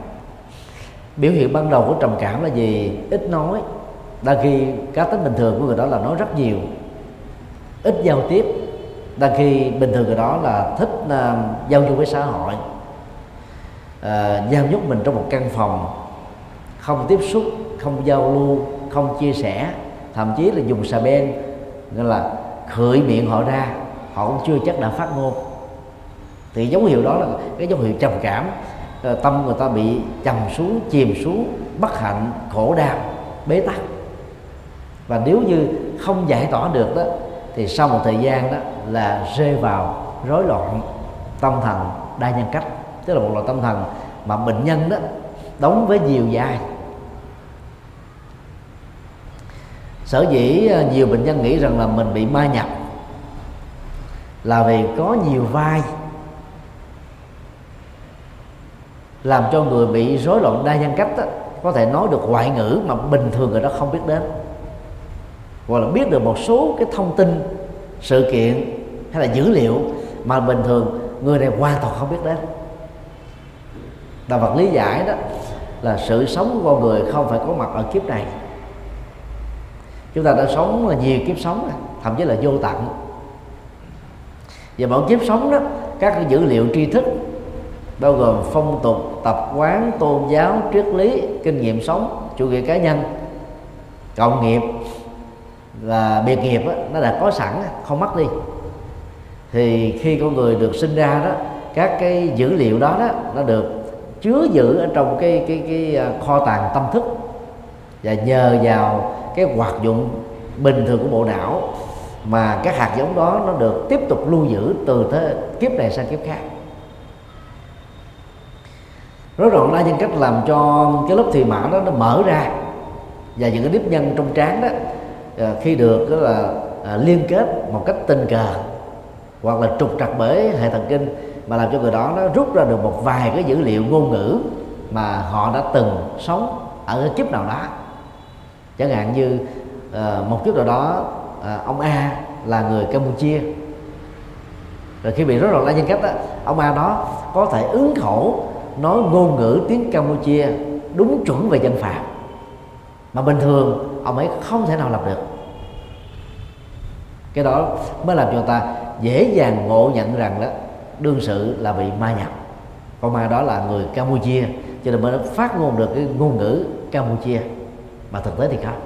Biểu hiện ban đầu của trầm cảm là gì? Ít nói. Đa khi cá tính bình thường của người đó là nói rất nhiều. Ít giao tiếp đa khi bình thường người đó là thích uh, giao du với xã hội. À, uh, giao nhúc mình trong một căn phòng không tiếp xúc không giao lưu không chia sẻ thậm chí là dùng xà beng nên là khởi miệng họ ra họ cũng chưa chắc đã phát ngôn. Thì dấu hiệu đó là cái dấu hiệu trầm cảm à, tâm người ta bị trầm xuống chìm xuống bất hạnh khổ đau bế tắc. Và nếu như không giải tỏa được đó thì sau một thời gian đó là rơi vào rối loạn tâm thần đa nhân cách. Tức là một loại tâm thần mà bệnh nhân đó đóng với nhiều vai. Sở dĩ ờ, nhiều bệnh nhân nghĩ rằng là mình bị ma nhập là vì có nhiều vai làm cho người bị rối loạn đa nhân cách đó, có thể nói được ngoại ngữ mà bình thường người đó không biết đến. Hoặc là biết được một số cái thông tin sự kiện hay là dữ liệu mà bình thường người này hoàn toàn không biết đến. Đạo vật lý giải đó là sự sống của con người không phải có mặt ở kiếp này. Chúng ta đã sống là nhiều kiếp sống thậm chí là vô tận. Và mỗi kiếp sống đó, các dữ liệu tri thức, bao gồm phong tục, tập quán, tôn giáo, triết lý, kinh nghiệm sống, chủ nghĩa cá nhân, cộng nghiệp và biệt nghiệp đó, nó đã có sẵn không mất đi. Thì khi con người được sinh ra đó các cái dữ liệu đó đó nó được chứa giữ ở trong cái cái cái à, kho tàng tâm thức. Và nhờ vào cái hoạt dụng bình thường của bộ não mà các hạt giống đó nó được tiếp tục lưu giữ từ thế kiếp này sang kiếp khác. Rối loạn đa nhân cách làm cho cái lớp thùy mã đó nó mở ra và những cái nếp nhân trong trán đó Ờ, khi được đó là à, liên kết một cách tình cờ hoặc là trục trặc bởi hệ thần kinh mà làm cho người đó nó rút ra được một vài cái dữ liệu ngôn ngữ mà họ đã từng sống ở cái kiếp nào đó. Chẳng hạn như ờ, một kiếp nào đó ờ, ông A là người Campuchia. Rồi khi bị rối loạn đa nhân cách đó, ông A đó có thể ứng khẩu nói ngôn ngữ tiếng Campuchia đúng chuẩn về dân phạm mà bình thường ông ấy không thể nào làm được. Cái đó mới làm cho người ta dễ dàng ngộ nhận rằng đó đương sự là bị ma nhập. Con ma đó là người Campuchia cho nên mới phát ngôn được cái ngôn ngữ Campuchia. Mà thực tế thì không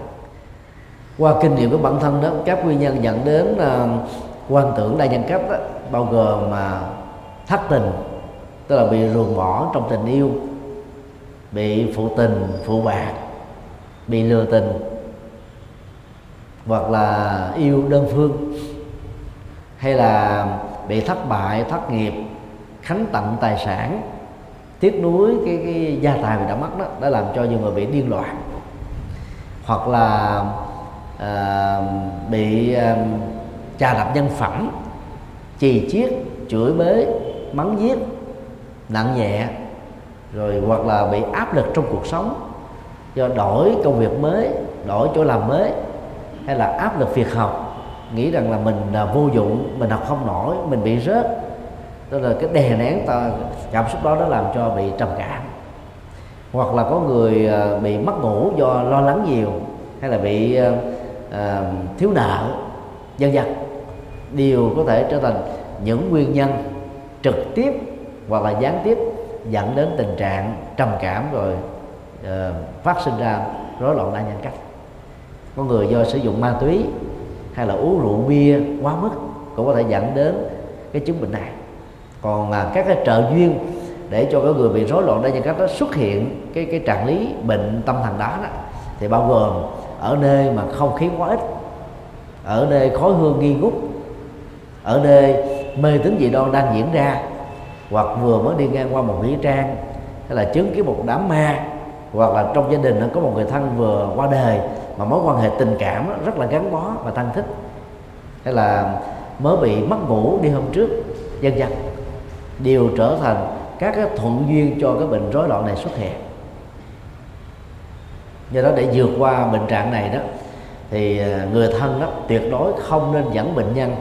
qua kinh nghiệm của bản thân đó các nguyên nhân dẫn đến uh, quan tưởng đa nhân cấp đó, bao gồm mà uh, thất tình tức là bị ruồng bỏ trong tình yêu bị phụ tình phụ bạc bị lừa tình hoặc là yêu đơn phương hay là bị thất bại thất nghiệp khánh tặng tài sản tiếc nuối cái, cái gia tài bị đã mất đó đã làm cho nhiều người bị điên loạn. Hoặc là à, bị ờ, à, trà đập nhân phẩm chì chiết chửi bới mắng giết nặng nhẹ rồi hoặc là bị áp lực trong cuộc sống do đổi công việc mới đổi chỗ làm mới hay là áp lực việc học nghĩ rằng là mình là vô dụng mình học không nổi mình bị rớt. Đó là cái đè nén ta cảm xúc đó nó làm cho bị trầm cảm. Hoặc là có người à, bị mất ngủ do lo lắng nhiều hay là bị uh, thiếu nợ dân dân đều có thể trở thành những nguyên nhân trực tiếp hoặc là gián tiếp dẫn đến tình trạng trầm cảm rồi uh, phát sinh ra rối loạn đa nhân cách có người do sử dụng ma túy hay là uống rượu bia quá mức cũng có thể dẫn đến cái chứng bệnh này. Còn là các cái trợ duyên để cho cái người bị rối loạn đa nhân cách đó xuất hiện cái cái trạng lý bệnh tâm thần đó, đó thì bao gồm ở nơi mà không khí quá ít ở nơi khói hương nghi ngút ở nơi mê tín dị đoan đang diễn ra hoặc vừa mới đi ngang qua một nghĩa trang hay là chứng kiến một đám ma hoặc là trong gia đình có một người thân vừa qua đời mà mối quan hệ tình cảm rất là gắn bó và thân thích hay là mới bị mất ngủ đi hôm trước dân dân đều trở thành các cái thuận duyên cho cái bệnh rối loạn này xuất hiện do đó để vượt qua bệnh trạng này đó, thì à, người thân đó tuyệt đối không nên dẫn bệnh nhân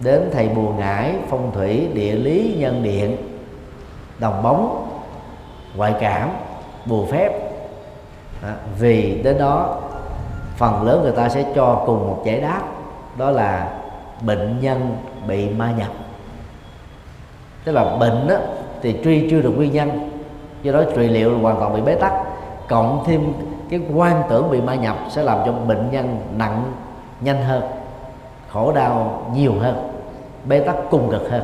đến thầy bùa ngải, phong thủy, địa lý, nhân điện, đồng bóng, ngoại cảm, bùa phép đó. vì đến đó phần lớn người ta sẽ cho cùng một giải đáp đó là bệnh nhân bị ma nhập. Tức là bệnh đó, thì truy chưa được nguyên nhân do đó trị liệu hoàn toàn bị bế tắc. Cộng thêm cái quan tưởng bị ma nhập sẽ làm cho bệnh nhân nặng nhanh hơn khổ đau nhiều hơn bế tắc cung cực hơn.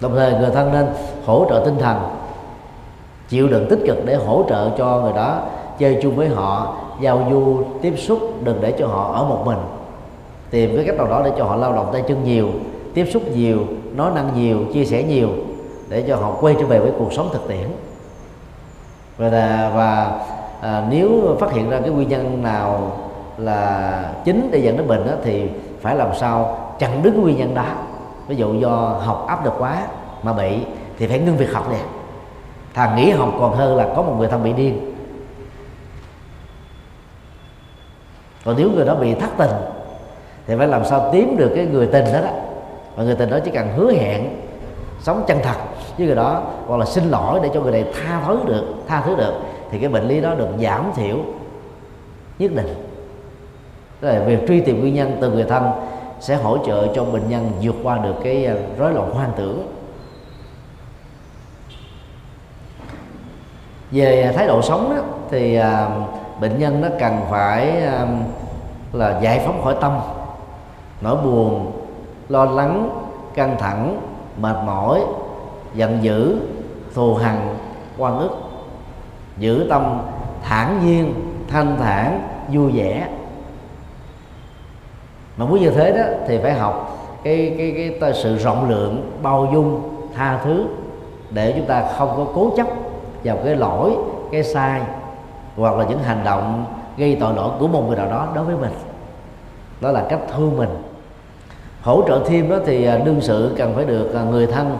Đồng thời người thân nên hỗ trợ tinh thần chịu đựng tích cực để hỗ trợ cho người đó chơi chung với họ giao du tiếp xúc đừng để cho họ ở một mình. Tìm cái cách nào đó để cho họ lao động tay chân nhiều tiếp xúc nhiều nói năng nhiều chia sẻ nhiều để cho họ quay trở về với cuộc sống thực tiễn. Và là, và à, nếu phát hiện ra cái nguyên nhân nào là chính để dẫn đến bệnh đó, thì phải làm sao chặn đứng nguyên nhân đó. Ví dụ do học áp lực quá mà bị thì phải ngưng việc học nè. Thằng nghỉ học còn hơn là có một người thân bị điên. Còn nếu người đó bị thất tình thì phải làm sao tìm được cái người tình đó đó? Và người tình đó chỉ cần hứa hẹn sống chân thật với người đó hoặc là xin lỗi để cho người này tha thứ được tha thứ được thì cái bệnh lý đó được giảm thiểu nhất định. Tức là việc truy tìm nguyên nhân từ người thân sẽ hỗ trợ cho bệnh nhân vượt qua được cái à, rối loạn hoang tưởng. Về thái độ sống đó, thì à, bệnh nhân nó cần phải um, là giải phóng khỏi tâm. Nỗi buồn lo lắng căng thẳng mệt mỏi giận dữ thù hằn quan ức. Giữ tâm thản nhiên thanh thản vui vẻ. Mà muốn như thế đó thì phải học cái cái cái, cái sự rộng lượng bao dung tha thứ để chúng ta không có cố chấp vào cái lỗi cái sai hoặc là những hành động gây tội lỗi của một người nào đó đối với mình. Đó là cách thương mình. Hỗ trợ thêm đó thì à, đương sự cần phải được à, người thân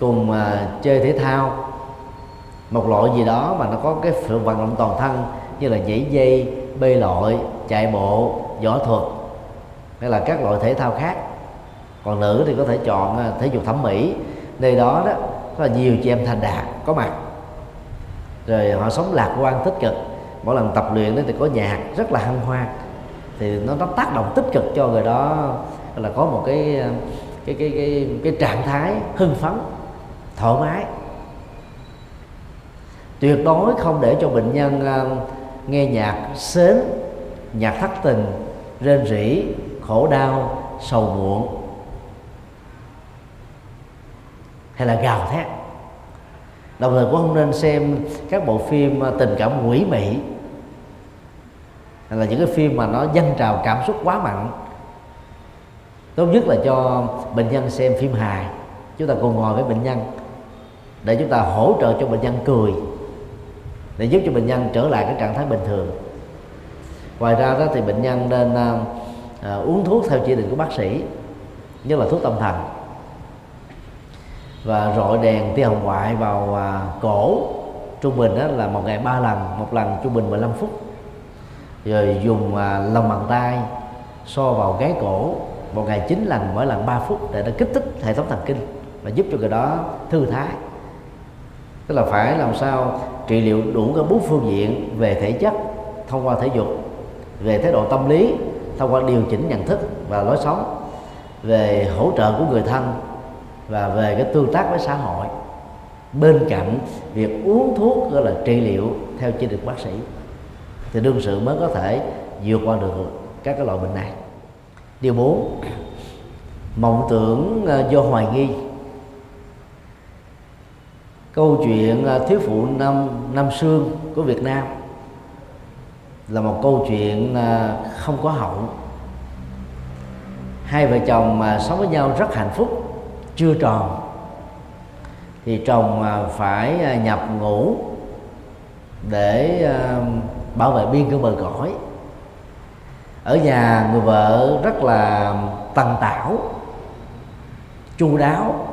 cùng à, chơi thể thao. Một loại gì đó mà nó có cái sự vận động toàn thân như là nhảy dây, bơi lội, chạy bộ, võ thuật hay là các loại thể thao khác. Còn nữ thì có thể chọn thể dục thẩm mỹ. Nơi đó đó, rất là nhiều chị em thành đạt, có mặt rồi họ sống lạc quan, tích cực. Mỗi lần tập luyện thì có nhạc rất là hăng hoan thì nó nó tác động tích cực cho người đó là có một cái cái cái cái cái trạng thái hưng phấn, thoải mái. Tuyệt đối không để cho bệnh nhân ờ, nghe nhạc sến, nhạc thất tình, rên rỉ, khổ đau, sầu muộn hay là gào thét đồng thời cũng không nên xem các bộ phim à, tình cảm quỷ mị hay là những cái phim mà nó dâng trào cảm xúc quá mạnh. Tốt nhất là cho bệnh nhân xem phim hài. Chúng ta cùng ngồi với bệnh nhân để chúng ta hỗ trợ cho bệnh nhân cười để giúp cho bệnh nhân trở lại cái trạng thái bình thường. Ngoài ra đó thì bệnh nhân nên uh, uống thuốc theo chỉ định của bác sĩ nhất là thuốc tâm thần và rọi đèn tia hồng ngoại vào à, cổ trung bình đó là một ngày ba lần một lần trung bình 15 phút. Rồi dùng à, lòng bàn tay so vào gáy cổ một ngày chín lần mỗi lần 3 phút để nó kích thích hệ thống thần kinh và giúp cho người đó thư thái. Tức là phải làm sao trị liệu đủ các bốn phương diện về thể chất thông qua thể dục về thái độ tâm lý thông qua điều chỉnh nhận thức và lối sống về hỗ trợ của người thân và về cái tương tác với xã hội, bên cạnh việc uống thuốc gọi là trị liệu theo chỉ định bác sĩ, thì đương sự mới có thể vượt qua được các cái loại bệnh này. Điều bốn, mộng tưởng ờ, do hoài nghi. Câu chuyện ờ, thiếu phụ năm năm xương của Việt Nam là một câu chuyện ờ, không có hậu. Hai vợ chồng, mà sống với nhau rất hạnh phúc chưa tròn, thì chồng à, phải à, nhập ngũ để à, bảo vệ biên cương bờ cõi. Ở nhà người vợ rất là tần tảo, chu đáo.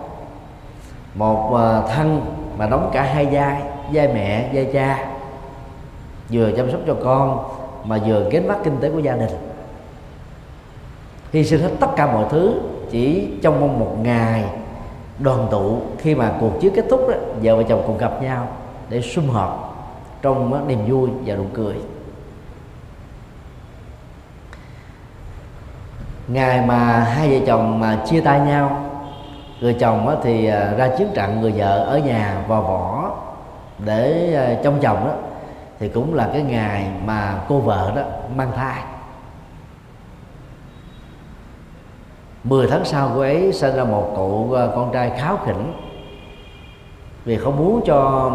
Một thân mà đóng cả hai vai vai mẹ, vai cha, vừa chăm sóc cho con mà vừa gánh vác kinh tế của gia đình. Hy sinh hết tất cả mọi thứ chỉ trong mong một ngày đoàn tụ khi mà cuộc chiến kết thúc đó, vợ và chồng cùng gặp nhau để sum họp trong niềm vui và nụ cười. Ngày mà hai vợ chồng mà chia tay nhau người chồng thì à, ra chiến trận người vợ ở nhà vào võ để à, trong chồng đó thì cũng là cái ngày mà cô vợ đó mang thai. 10 tháng sau cô ấy sinh ra một cậu à, con trai kháo khỉnh. Vì không muốn cho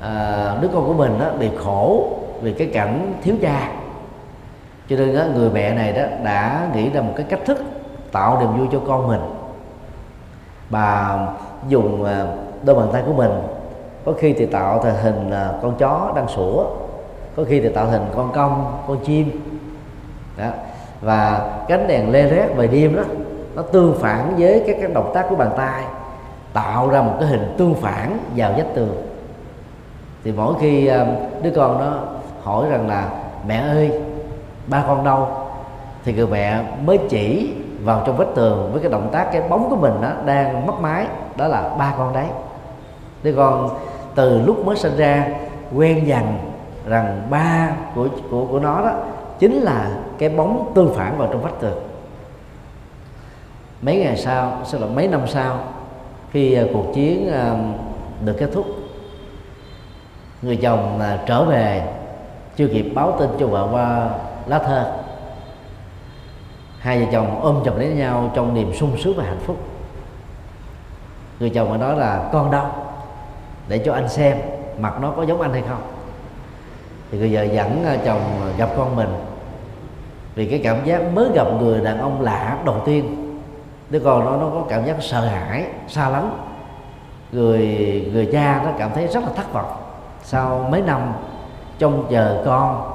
à, đứa con của mình đó bị khổ vì cái cảnh thiếu cha. Cho nên đó, người mẹ này đó đã nghĩ ra một cái cách thức tạo niềm vui cho con mình. Bà dùng à, đôi bàn tay của mình có khi thì tạo thành hình à, con chó đang sủa có khi thì tạo hình con công con chim. Đó. và cánh đèn lê rét về đêm đó nó tương phản với các cái động tác của bàn tay tạo ra một cái hình tương phản vào vách tường. Thì mỗi khi ờ, đứa con nó hỏi rằng là mẹ ơi ba con đâu? Thì người mẹ mới chỉ vào trong vách tường với cái động tác cái bóng của mình đó, đang mất máy đó là ba con đấy. Đứa con từ lúc mới sinh ra quen dần rằng ba của của của nó đó chính là cái bóng tương phản vào trong vách tường mấy ngày sau, sẽ là mấy năm sau, khi à, cuộc chiến à, được kết thúc, người chồng à, trở về, chưa kịp báo tin cho vợ qua lá thơ. Hai vợ chồng ôm chầm lấy nhau trong niềm sung sướng và hạnh phúc. Người chồng mới nói là con đâu để cho anh xem mặt nó có giống anh hay không. Thì người vợ dẫn chồng gặp con mình, vì cái cảm giác mới gặp người đàn ông lạ đầu tiên đứa con nó nó có cảm giác sợ hãi xa lắm người người cha nó cảm thấy rất là thất vọng. Sau mấy năm trông chờ con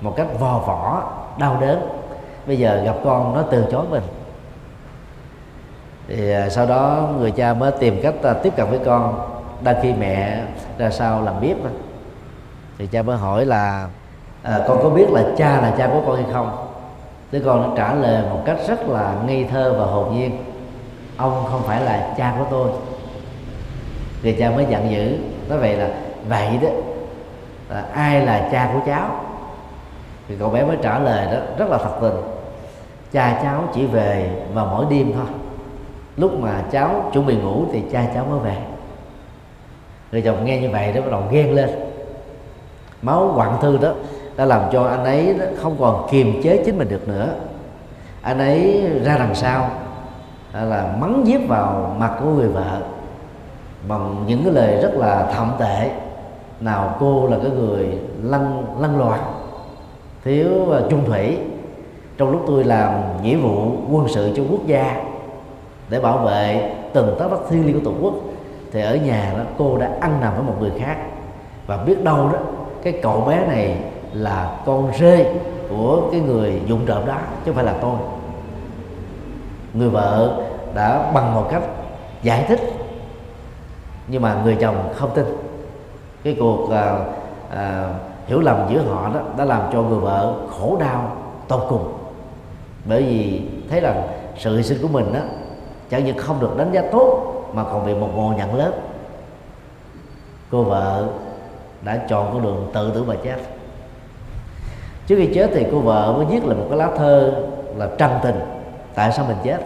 một cách vò vỏ đau đớn bây giờ gặp con nó từ chối mình. Thì à, sau đó người cha mới tìm cách à, tiếp cận với con. Đang khi mẹ ra sao làm biết thì cha mới hỏi là à, con có biết là cha là cha của con hay không? Đứa con nó trả lời một cách rất là ngây thơ và hồn nhiên. Ông không phải là cha của tôi. Người cha mới giận dữ, nói vậy là, vậy đó, là ai là cha của cháu? Thì cậu bé mới trả lời đó, rất là thật tình. Cha cháu chỉ về vào mỗi đêm thôi. Lúc mà cháu chuẩn bị ngủ thì cha cháu mới về. Người chồng nghe như vậy đó, bắt đầu ghen lên. Máu quặn thư đó đã làm cho anh ấy không còn kiềm chế chính mình được nữa. Anh ấy ra đằng sau là mắng giết vào mặt của người vợ bằng những cái lời rất là thậm tệ. Nào cô là cái người lăn lăn loạt thiếu à, trung thủy. Trong lúc tôi làm nghĩa vụ quân sự cho quốc gia để bảo vệ từng tất đất thiêng liêng của tổ quốc, thì ở nhà đó cô đã ăn nằm với một người khác. Và biết đâu đó, cái cậu bé này là con rê của cái người dụng trộm đó chứ không phải là tôi. Người vợ đã bằng một cách giải thích nhưng mà người chồng không tin. Cái cuộc à, à, hiểu lầm giữa họ đó đã làm cho người vợ khổ đau tột cùng. Bởi vì thấy rằng sự hy sinh của mình đó chẳng những không được đánh giá tốt mà còn bị một ngộ nhận lớn. Cô vợ đã chọn con đường tự tử mà chết trước khi chết thì cô vợ mới viết là một cái lá thơ là trần tình tại sao mình chết?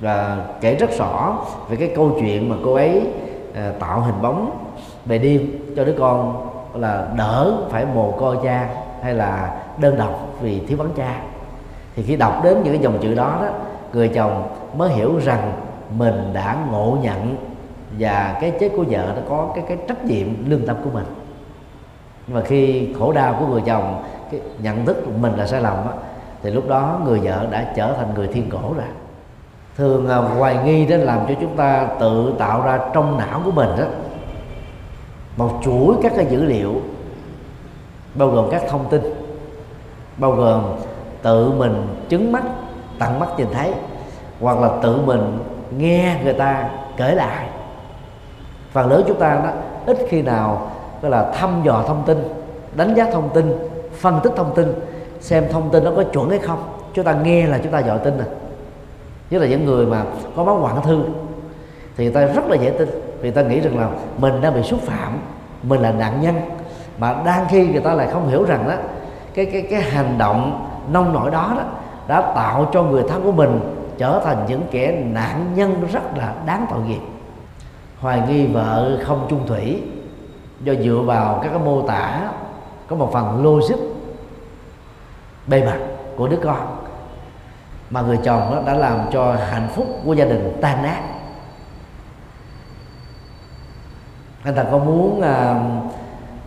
Và kể rất rõ về cái câu chuyện mà cô ấy à, tạo hình bóng về đêm cho đứa con là đỡ phải mồ côi cha hay là đơn độc vì thiếu vắng cha. Thì khi đọc đến những cái dòng chữ đó đó người chồng mới hiểu rằng mình đã ngộ nhận và cái chết của vợ nó có cái cái trách nhiệm lương tâm của mình. Nhưng mà khi khổ đau của người chồng cái nhận thức của mình là sai lầm á, thì lúc đó người vợ đã trở thành người thiên cổ rồi. Thường à, hoài nghi đó làm cho chúng ta tự tạo ra trong não của mình đó. Một chuỗi các cái dữ liệu bao gồm các thông tin bao gồm tự mình chứng mắt tận mắt nhìn thấy hoặc là tự mình nghe người ta kể lại. Phần lớn chúng ta đó ít khi nào gọi là thăm dò thông tin đánh giá thông tin phân tích thông tin, xem thông tin nó có chuẩn hay không. Chúng ta nghe là chúng ta dội tin này. nhất là những người mà có máu hoạn thư, thì người ta rất là dễ tin. Vì ta nghĩ rằng là mình đang bị xúc phạm, mình là nạn nhân. Mà đang khi người ta lại không hiểu rằng đó cái cái cái hành động nông nổi đó đó đã tạo cho người thân của mình trở thành những kẻ nạn nhân rất là đáng tội nghiệp. Hoài nghi vợ không chung thủy, do dựa vào các cái mô tả có một phần logic bề mặt của đứa con mà người chồng đó đã làm cho hạnh phúc của gia đình tan nát. Anh ta có muốn à,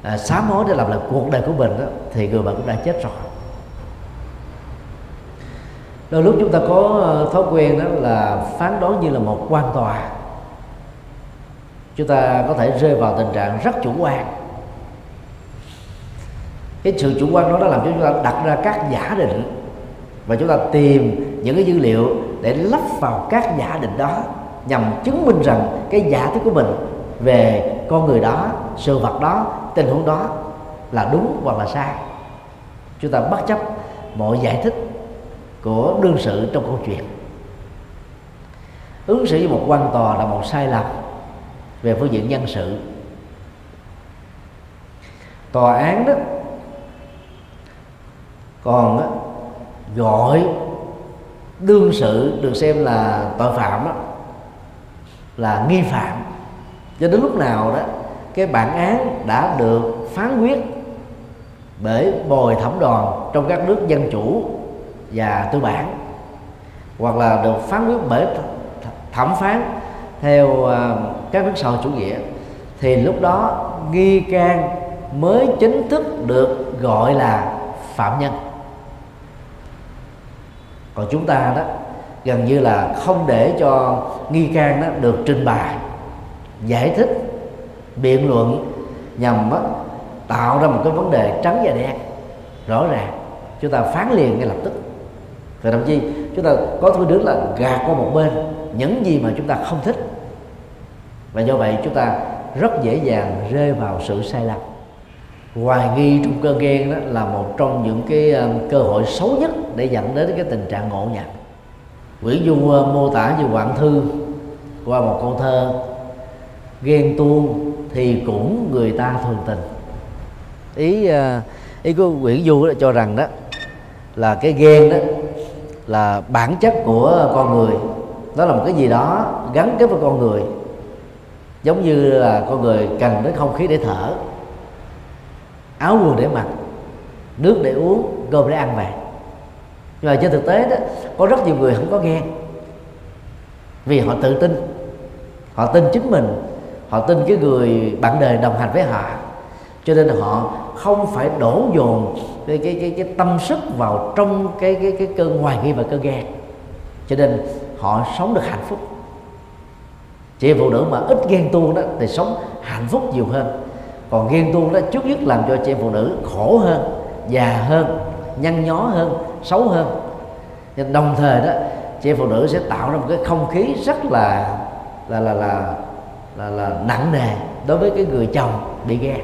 à, sám hối để làm lại cuộc đời của mình đó, thì người bạn cũng đã chết rồi. Đôi lúc chúng ta có ờ, thói quen đó là phán đoán như là một quan tòa. Chúng ta có thể rơi vào tình trạng rất chủ quan cái sự chủ quan đó đã làm cho chúng ta đặt ra các giả định và chúng ta tìm những cái dữ liệu để lắp vào các giả định đó nhằm chứng minh rằng cái giả thuyết của mình về con người đó, sự vật đó, tình huống đó là đúng hoặc là sai. Chúng ta bất chấp mọi giải thích của đương sự trong câu chuyện. Ứng xử với một quan tòa là một sai lầm về phương diện nhân sự. Tòa án đó còn á, gọi đương sự được xem là tội phạm đó là nghi phạm. Cho đến lúc nào đó cái bản án đã được phán quyết bởi bồi thẩm đoàn trong các nước dân chủ và tư bản hoặc là được phán quyết bởi thẩm phán theo à, các nước sau chủ nghĩa thì lúc đó nghi can mới chính thức được gọi là phạm nhân còn chúng ta đó gần như là không để cho nghi can đó được trình bày giải thích biện luận nhằm đó, tạo ra một cái vấn đề trắng và đen rõ ràng. Chúng ta phán liền ngay lập tức. Và thậm chí chúng ta có thứ đứng là gạt qua một bên những gì mà chúng ta không thích. Và do vậy chúng ta rất dễ dàng rơi vào sự sai lầm hoài nghi trong cơn ghen đó là một trong những cái ờ, cơ hội xấu nhất để dẫn đến cái tình trạng ngộ nhận Nguyễn Du ờ, mô tả như Quảng Thư qua một câu thơ, ghen tuông thì cũng người ta thường tình. Ý ờ, ý của Nguyễn Du cho rằng đó là cái ghen đó là bản chất của con người. Đó là một cái gì đó gắn kết với con người, giống như là con người cần đến không khí để thở áo quần để mặc nước để uống cơm để ăn vậy nhưng mà trên thực tế đó có rất nhiều người không có ghen vì họ tự tin họ tin chính mình họ tin cái người bạn đời đồng hành với họ. Cho nên họ không phải đổ dồn cái cái cái, cái tâm sức vào trong cái cái cái cơn hoài nghi và cơn ghen cho nên họ sống được hạnh phúc. Chị phụ nữ mà ít ghen tuông đó thì sống hạnh phúc nhiều hơn còn ghen tuông đó trước nhất làm cho chị phụ nữ khổ hơn già hơn nhăn nhó hơn xấu hơn. Nhưng đồng thời đó chị phụ nữ sẽ tạo ra một cái không khí rất là là là là là, là nặng nề đối với cái người chồng bị ghen.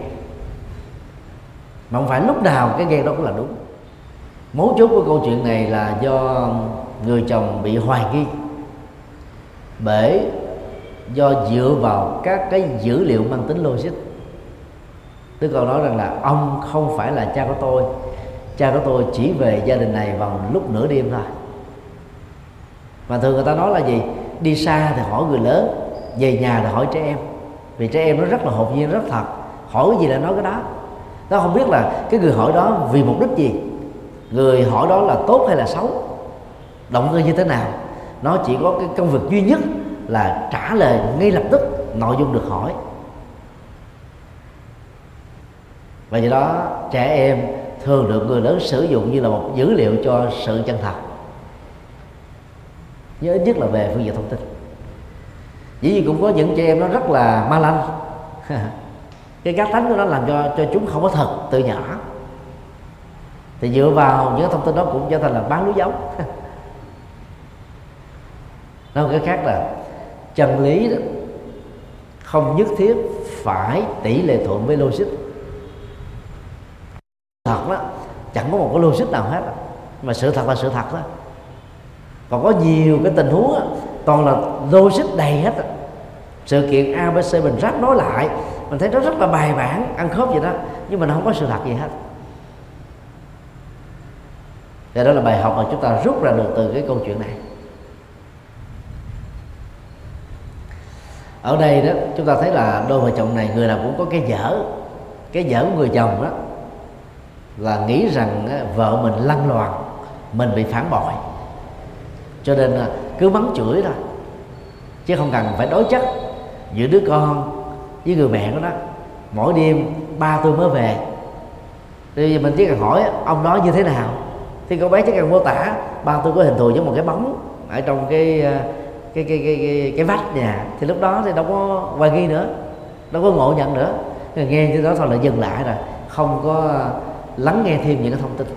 Mà không phải lúc nào cái ghen đó cũng là đúng. Mấu chốt của câu chuyện này là do người chồng bị hoài nghi. Bởi do dựa vào các cái dữ liệu mang tính logic Đức Phật nói rằng là, ông không phải là cha của tôi. Cha của tôi chỉ về gia đình này vào lúc nửa đêm thôi. Mà thường người ta nói là gì? Đi xa thì hỏi người lớn, về nhà thì hỏi trẻ em. Vì trẻ em nó rất là hồn nhiên, rất thật. Hỏi cái gì là nói cái đó. Nó không biết là cái người hỏi đó vì mục đích gì. Người hỏi đó là tốt hay là xấu? Động cơ như thế nào? Nó chỉ có cái công việc duy nhất là trả lời ngay lập tức, nội dung được hỏi. Và do đó, trẻ em thường được người lớn sử dụng như là một dữ liệu cho sự chân thật. Nhớ ít nhất là về phương diện thông tin. Dĩ nhiên cũng có những trẻ em nó rất là ma lanh. Cái cá tánh của nó làm cho cho chúng không có thật từ nhỏ. Thì dựa vào những thông tin đó cũng trở thành là bán lúa giống. Nói một cái khác là, chân lý đó không nhất thiết phải tỷ lệ thuận với logic thật đó. Chẳng có một cái logic nào hết. Mà sự thật là sự thật đó. Còn có nhiều cái tình huống đó, toàn là logic đầy hết sự kiện abc mình ráp nói lại mình thấy nó rất là bài bản ăn khớp vậy đó. Nhưng mà nó không có sự thật gì hết. Và đó là bài học mà chúng ta rút ra được từ cái câu chuyện này. Ở đây đó chúng ta thấy là đôi vợ chồng này người nào cũng có cái dở cái dở của người chồng đó là nghĩ rằng vợ mình lăn loàn mình bị phản bội. Cho nên à, cứ mắng chửi thôi. Chứ không cần phải đối chất giữa đứa con với người mẹ của nó. Mỗi đêm ba tôi mới về. Thì mình chỉ cần hỏi ông đó như thế nào? Thì con bé chỉ cần mô tả ba tôi có hình thù giống một cái bóng ở trong cái à, cái cái cái cái, cái vách nhà. Thì lúc đó thì đâu có hoài nghi nữa đâu có ngộ nhận nữa. Nghe như đó thôi là dừng lại rồi. Không có lắng nghe thêm những cái thông tin.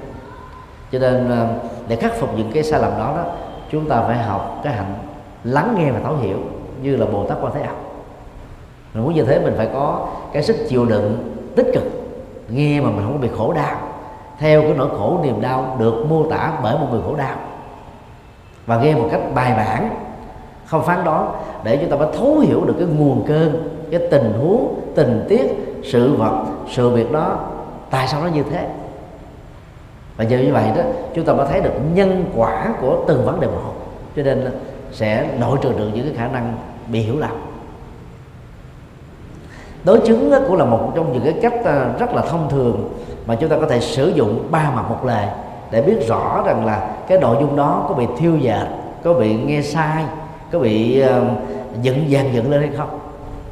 Cho nên ờ, để khắc phục những cái sai lầm đó đó, chúng ta phải học cái hạnh lắng nghe và thấu hiểu như là bồ tát quan thế âm. Mình muốn như thế mình phải có cái sức chịu đựng tích cực, nghe mà mình không có bị khổ đau. Theo cái nỗi khổ niềm đau được mô tả bởi một người khổ đau. Và nghe một cách bài bản, không phán đoán, để chúng ta phải thấu hiểu được cái nguồn cơn, cái tình huống, tình tiết, sự vật, sự việc đó tại sao nó như thế? Và giờ như vậy đó chúng ta mới thấy được nhân quả của từng vấn đề một. Cho nên sẽ nội trừ được những cái khả năng bị hiểu lầm. Đối chứng cũng là một trong những cái cách à, rất là thông thường mà chúng ta có thể sử dụng ba mặt một lời để biết rõ rằng là cái nội dung đó có bị thiêu dệt có bị nghe sai có bị uh, dựng dàn dựng lên hay không.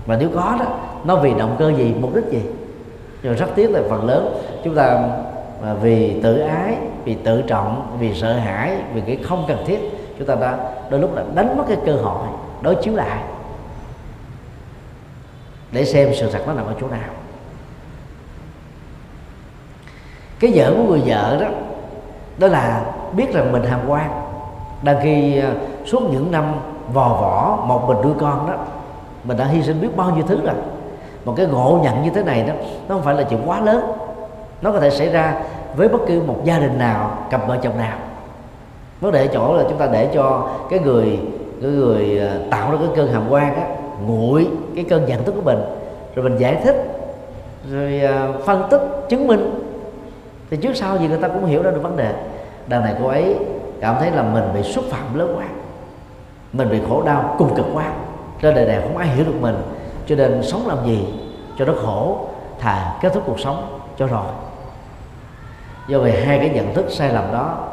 Và nếu có đó nó vì động cơ gì mục đích gì? Nhưng rất tiếc là phần lớn chúng ta mà vì tự ái, vì tự trọng, vì sợ hãi, vì cái không cần thiết, chúng ta đã đôi lúc là đánh mất cái cơ hội đối chiếu lại. Để xem sự thật nó nằm ở chỗ nào. Cái vợ của người vợ đó đó là biết rằng mình hàm quan. Đang khi à, suốt những năm vò vỏ một mình đứa con đó, mình đã hy sinh biết bao nhiêu thứ rồi một cái ngộ nhận như thế này đó, nó không phải là chuyện quá lớn. Nó có thể xảy ra với bất cứ một gia đình nào, cặp vợ chồng nào. Vấn đề chỗ là chúng ta để cho cái người cái người ờ, tạo ra cái cơn hàm quan á, nguội cái cơn giận tức của mình. Rồi mình giải thích, rồi ờ, phân tích, chứng minh. Thì trước sau gì người ta cũng hiểu ra được vấn đề. Đằng này cô ấy cảm thấy là mình bị xúc phạm lớn quá. Mình bị khổ đau, cùng cực quá. Trên đời này không ai hiểu được mình cho nên sống làm gì cho nó khổ thà kết thúc cuộc sống cho rồi. Do vậy hai cái nhận thức sai lầm đó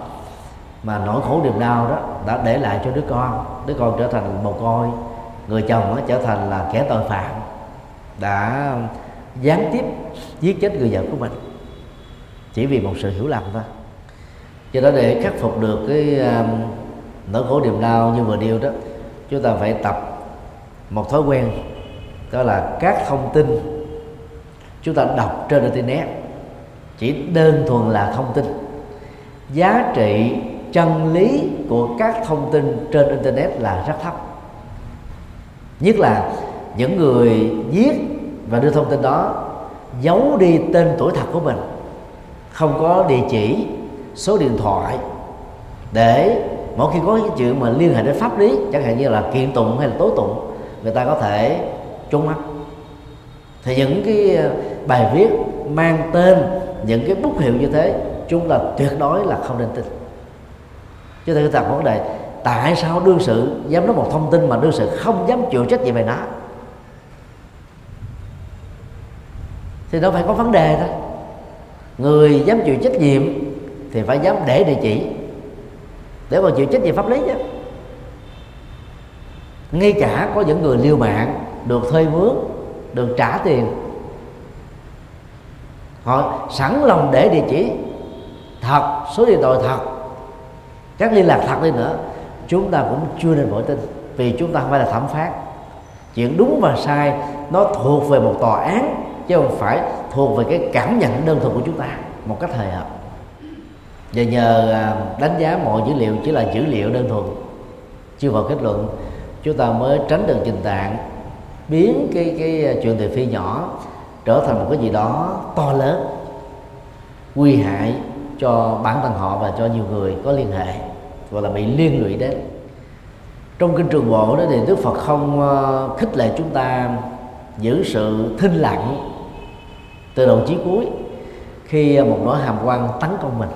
mà nỗi khổ niềm đau đó đã để lại cho đứa con. Đứa con trở thành mồ côi người chồng nó trở thành là kẻ tội phạm đã gián tiếp giết chết người vợ của mình chỉ vì một sự hiểu lầm thôi. Cho đó để khắc phục được cái um, nỗi khổ niềm đau như vừa điêu đó chúng ta phải tập một thói quen đó là các thông tin chúng ta đọc trên internet. Chỉ đơn thuần là thông tin. Giá trị chân lý của các thông tin trên internet là rất thấp. Nhất là những người viết và đưa thông tin đó giấu đi tên tuổi thật của mình, không có địa chỉ, số điện thoại, để mỗi khi có cái chuyện mà liên hệ đến pháp lý, chẳng hạn như là kiện tụng hay là tố tụng, người ta có thể trốn mắt thì những cái ờ, bài viết mang tên, những cái bút hiệu như thế chúng ta tuyệt đối là không nên tin. Chứ tôi đặt vấn đề tại sao đương sự dám nói một thông tin mà đương sự không dám chịu trách nhiệm về nó? Thì nó phải có vấn đề đó. Người dám chịu trách nhiệm thì phải dám để địa chỉ. Để mà chịu trách nhiệm pháp lý chứ ngay cả có những người liêu mạng được thuê mướn được trả tiền. Họ sẵn lòng để địa chỉ. Thật số điện thoại thật. Các liên lạc thật đi nữa. Chúng ta cũng chưa nên vội tin vì chúng ta không phải là thẩm phán. Chuyện đúng và sai nó thuộc về một tòa án chứ không phải thuộc về cái cảm nhận đơn thuần của chúng ta một cách hời hợp, và nhờ à, đánh giá mọi dữ liệu chỉ là dữ liệu đơn thuần chưa vào kết luận chúng ta mới tránh được trình tạng biến cái cái à, chuyện thị phi nhỏ trở thành một cái gì đó to lớn, nguy hại cho bản thân họ và cho nhiều người có liên hệ, gọi là bị liên lụy đến. Trong kinh trường bộ đó thì đức phật không ờ, khích lệ chúng ta giữ sự thinh lặng từ đầu chí cuối khi à, một nỗi hàm quan tấn công mình.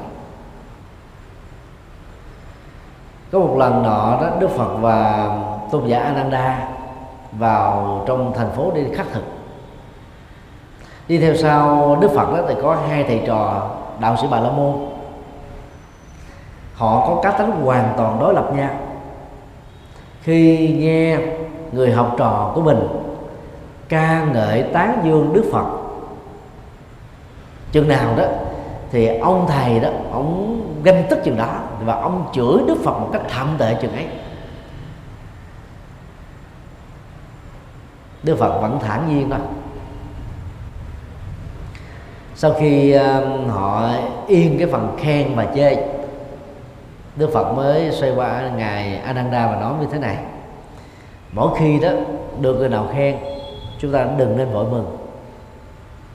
Có một lần nọ đó, đức phật và tôn giả ananda vào trong thành phố đi khắc thực. Đi theo sau, đức phật đó thì có hai thầy trò, đạo sĩ bà la môn. Họ có cá tính hoàn toàn đối lập nhau khi nghe người học trò của mình ca ngợi tán dương đức phật, chừng nào đó thì ông thầy đó, ông ganh tức chừng đó và ông chửi đức phật một cách thậm tệ chừng ấy. Đức phật vẫn thản nhiên thôi sau khi uh, họ yên cái phần khen và chê đức phật mới xoay qua ngài ananda và nói như thế này. Mỗi khi đó được người nào khen chúng ta đừng nên vội mừng.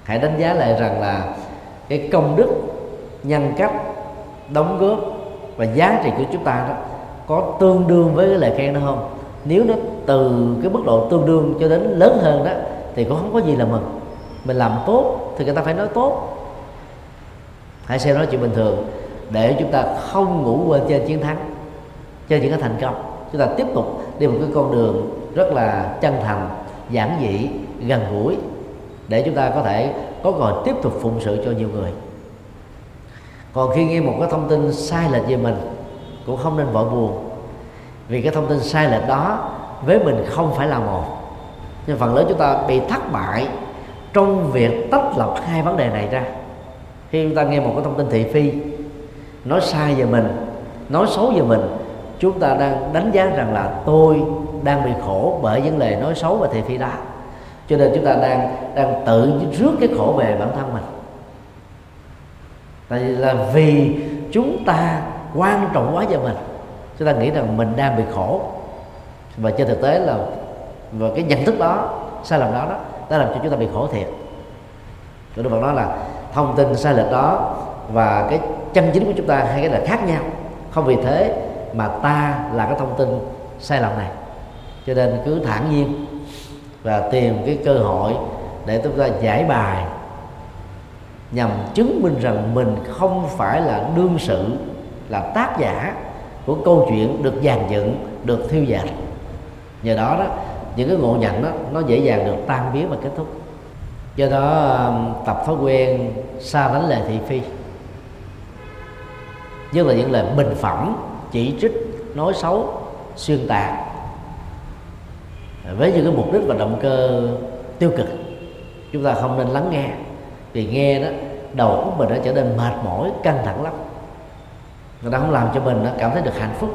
Hãy đánh giá lại rằng là cái công đức nhân cách đóng góp và giá trị của chúng ta đó có tương đương với cái lời khen đó không? Nếu nó từ cái mức độ tương đương cho đến lớn hơn đó, thì cũng không có gì là mừng. Mình làm tốt thì người ta phải nói tốt. Hãy xem nó chuyện bình thường. Để chúng ta không ngủ quên trên chiến thắng, trên những cái thành công. Chúng ta tiếp tục đi một cái con đường rất là chân thành, giản dị, gần gũi, để chúng ta có thể có cơ hội tiếp tục phụng sự cho nhiều người. Còn khi nghe một cái thông tin sai lệch về mình, cũng không nên vội buồn vì cái thông tin sai lệch đó với mình không phải là một. Nhưng phần lớn chúng ta bị thất bại trong việc tách lọc hai vấn đề này ra. Khi chúng ta nghe một cái thông tin thị phi, nói sai về mình, nói xấu về mình, chúng ta đang đánh giá rằng là tôi đang bị khổ bởi những lời nói xấu và thị phi đó. Cho nên chúng ta đang đang tự rước cái khổ về bản thân mình. Tại vì là vì chúng ta quan trọng quá cho mình chúng ta nghĩ rằng mình đang bị khổ. Và trên thực tế là, và cái nhận thức đó, sai lầm đó đó, đã làm cho chúng ta bị khổ thiệt. Đức Phật nói là thông tin sai lệch đó và cái chân chính của chúng ta hai cái là khác nhau. Không vì thế mà ta là cái thông tin sai lầm này. Cho nên cứ thản nhiên và tìm cái cơ hội để chúng ta giải bài nhằm chứng minh rằng mình không phải là đương sự, là tác giả của câu chuyện được dàn dựng, được thiêu dệt. Nhờ đó đó, những cái ngộ nhận đó, nó dễ dàng được tan biến và kết thúc. Do đó um, tập thói quen xa lánh lời thị phi, nhất là những lời bình phẩm, chỉ trích, nói xấu, xuyên tạc, với những cái mục đích và động cơ tiêu cực, chúng ta không nên lắng nghe. Vì nghe đó, đầu óc mình đã trở nên mệt mỏi, căng thẳng lắm người ta không làm cho mình, nó cảm thấy được hạnh phúc.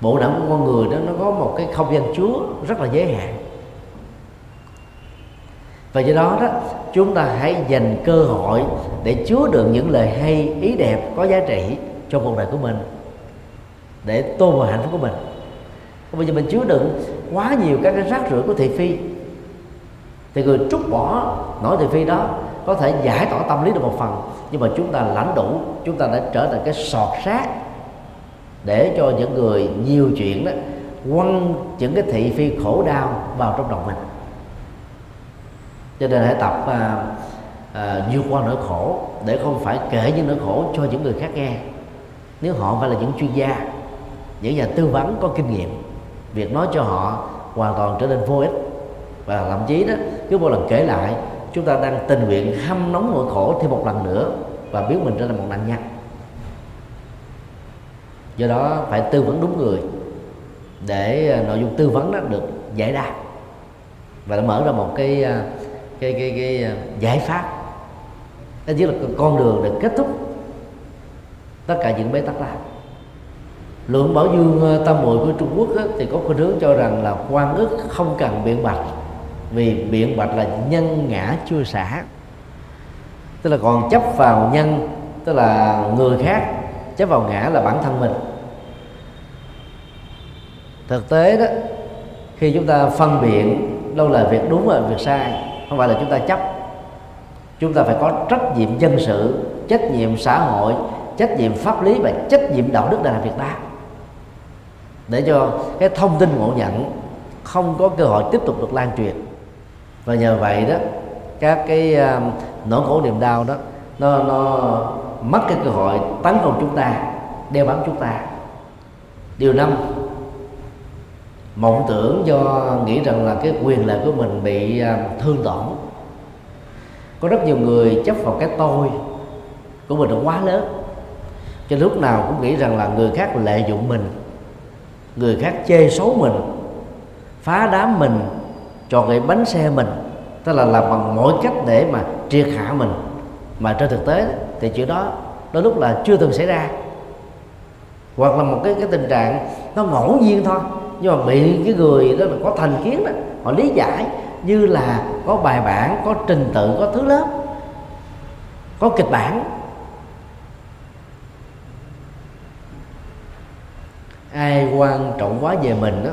Bộ não của con người đó, nó có một cái không gian chúa rất là giới hạn. Và do đó đó, chúng ta hãy dành cơ hội để chứa đựng những lời hay, ý đẹp có giá trị cho cuộc đời của mình, để tôn vào hạnh phúc của mình. Bây giờ mình chứa đựng quá nhiều các cái rác rưởi của thị phi. Thì người trút bỏ nỗi thị phi đó có thể giải tỏa tâm lý được một phần nhưng mà chúng ta lãnh đủ chúng ta đã trở thành cái sọt sát để cho những người nhiều chuyện đó quăng những cái thị phi khổ đau vào trong lòng mình. Cho nên hãy tập à, à, vượt qua nỗi khổ để không phải kể những nỗi khổ cho những người khác nghe. Nếu họ phải là những chuyên gia những nhà tư vấn có kinh nghiệm việc nói cho họ hoàn toàn trở nên vô ích. Và thậm chí đó cứ mỗi lần kể lại chúng ta đang tình nguyện hâm nóng nỗi khổ thêm một lần nữa và biến mình trở thành một nạn nhân. Do đó phải tư vấn đúng người để à, nội dung tư vấn đó được giải đáp và nó mở ra một cái à, cái cái cái à, giải pháp. Đó chỉ là con đường để kết thúc tất cả những bế tắc lại lượng bảo dương tam muội của trung quốc á, thì có khuynh hướng cho rằng là quan ức không cần biện bạch vì biện bạch là nhân ngã chưa xả. Tức là còn chấp vào nhân, tức là người khác, chấp vào ngã là bản thân mình. Thực tế đó, khi chúng ta phân biện đâu là việc đúng và việc sai, không phải là chúng ta chấp. Chúng ta phải có trách nhiệm dân sự, trách nhiệm xã hội, trách nhiệm pháp lý và trách nhiệm đạo đức để làm việc ta. Để cho cái thông tin ngộ nhận không có cơ hội tiếp tục được lan truyền và nhờ vậy đó các cái uh, nỗi khổ niềm đau đó nó nó mất cái cơ hội tấn công chúng ta đeo bám chúng ta. Điều năm mộng tưởng do nghĩ rằng là cái quyền lợi của mình bị uh, thương tổn. Có rất nhiều người chấp vào cái tôi của mình nó quá lớn. Cho lúc nào cũng nghĩ rằng là người khác lợi dụng mình người khác chê xấu mình phá đám mình tròn gậy bánh xe mình tức là làm bằng mọi cách để mà triệt hạ mình. Mà trên thực tế thì chuyện đó, đôi lúc là chưa từng xảy ra. Hoặc là một cái cái tình trạng nó ngẫu nhiên thôi, nhưng mà bị cái người đó là có thành kiến đó, họ lý giải như là có bài bản, có trình tự, có thứ lớp, có kịch bản. Ai quan trọng quá về mình đó,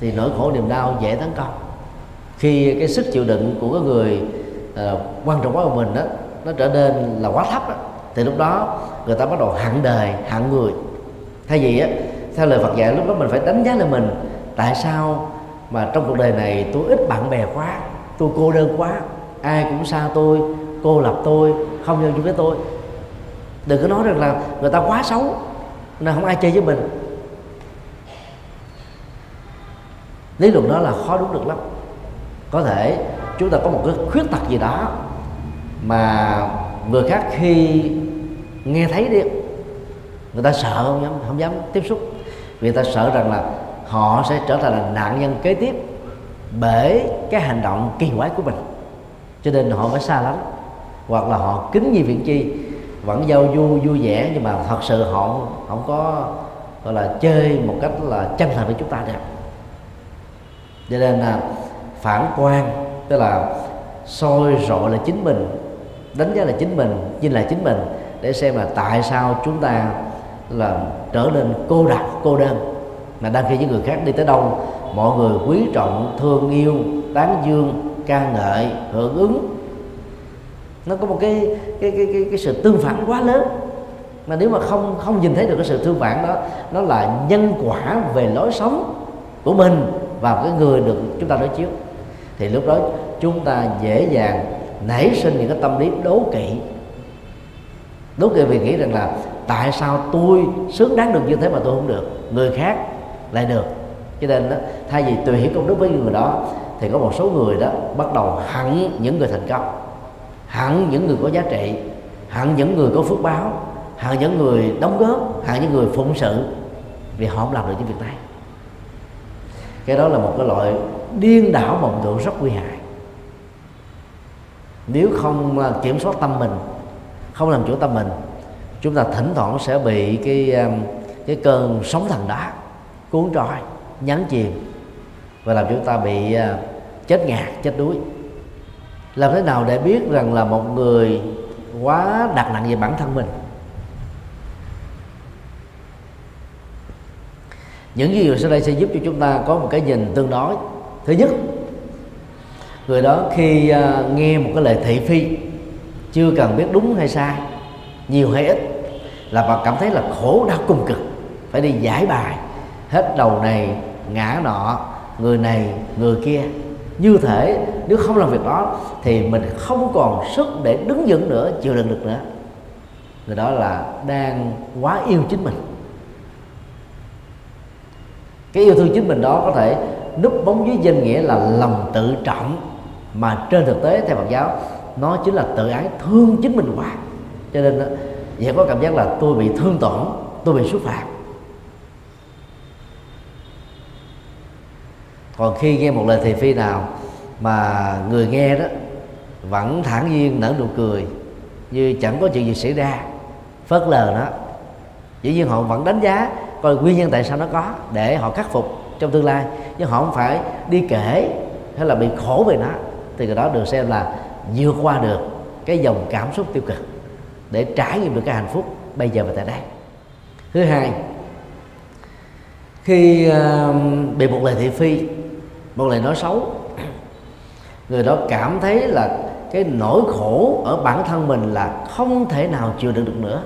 thì nỗi khổ niềm đau dễ tấn công khi cái sức chịu đựng của cái người uh, quan trọng quá của mình đó nó trở nên là quá thấp đó, thì lúc đó người ta bắt đầu hạn đời hạn người. Thay vì á theo lời Phật dạy lúc đó mình phải đánh giá lại mình tại sao mà trong cuộc đời này tôi ít bạn bè quá tôi cô đơn quá ai cũng xa tôi cô lập tôi không giao chung với tôi. Đừng có nói rằng là người ta quá xấu nên không ai chơi với mình. Lý luận đó là khó đúng được lắm có thể chúng ta có một cái khuyết tật gì đó mà người khác khi nghe thấy đi, người ta sợ không dám không dám tiếp xúc. Vì người ta sợ rằng là họ sẽ trở thành là nạn nhân kế tiếp bởi cái hành động kỳ quái của mình. Cho nên họ phải xa lánh, hoặc là họ kính như viện chi, vẫn giao du, vui vẻ, nhưng mà thật sự họ không có, gọi là chơi một cách là chân thành với chúng ta được. Cho nên là phản quan tức là soi rọi là chính mình đánh giá là chính mình nhìn là chính mình để xem là tại sao chúng ta là trở nên cô độc cô đơn. Mà đang khi những người khác đi tới đâu mọi người quý trọng thương yêu tán dương ca ngợi hưởng ứng. Nó có một cái cái cái cái, cái sự tương phản quá lớn. Mà nếu mà không không nhìn thấy được cái sự thương phản đó nó là nhân quả về lối sống của mình và cái người được chúng ta đối chiếu thì lúc đó chúng ta dễ dàng nảy sinh những cái tâm lý đố kỵ. Đố kỵ vì nghĩ rằng là tại sao tôi xứng đáng được như thế mà tôi không được? Người khác lại được. Cho nên đó thay vì tùy hiểu công đức với người đó, thì có một số người đó bắt đầu hận những người thành công hận những người có giá trị hận những người có phước báo hận những người đóng góp hận những người phụng sự vì họ không làm được những việc này. Cái đó là một cái loại điên đảo vọng tưởng rất nguy hại. Nếu không à, kiểm soát tâm mình, không làm chủ tâm mình, chúng ta thỉnh thoảng sẽ bị cái à, cái cơn sóng thần đá cuốn trôi nhấn chìm và làm chúng ta bị à, chết ngạt, chết đuối. Làm thế nào để biết rằng là một người quá đặt nặng về bản thân mình? Những gì sau đây sẽ giúp cho chúng ta có một cái nhìn tương đối thứ nhất, người đó khi à, nghe một cái lời thị phi, chưa cần biết đúng hay sai, nhiều hay ít, là bạn cảm thấy là khổ đau cùng cực, phải đi giải bài. Hết đầu này, ngã nọ, người này, người kia. Như thể nếu không làm việc đó, thì mình không còn sức để đứng vững nữa, chịu đựng được nữa. Người đó là đang quá yêu chính mình. Cái yêu thương chính mình đó có thể núp bóng dưới danh nghĩa là lòng tự trọng. Mà trên thực tế, theo Phật giáo, nó chính là tự ái thương chính mình quá. Cho nên dễ có cảm giác là tôi bị thương tổn, tôi bị xúc phạm. Còn khi nghe một lời thị phi nào mà người nghe đó vẫn thản nhiên nở nụ cười, như chẳng có chuyện gì xảy ra, phớt lờ nó, dĩ nhiên họ vẫn đánh giá, coi nguyên nhân tại sao nó có, để họ khắc phục trong tương lai. Chứ họ không phải đi kể hay là bị khổ về nó. Thì cái đó được xem là vượt qua được cái dòng cảm xúc tiêu cực để trải nghiệm được cái hạnh phúc bây giờ và tại đây. Thứ hai khi uh, bị một lời thị phi một lời nói xấu người đó cảm thấy là cái nỗi khổ ở bản thân mình là không thể nào chịu đựng được nữa.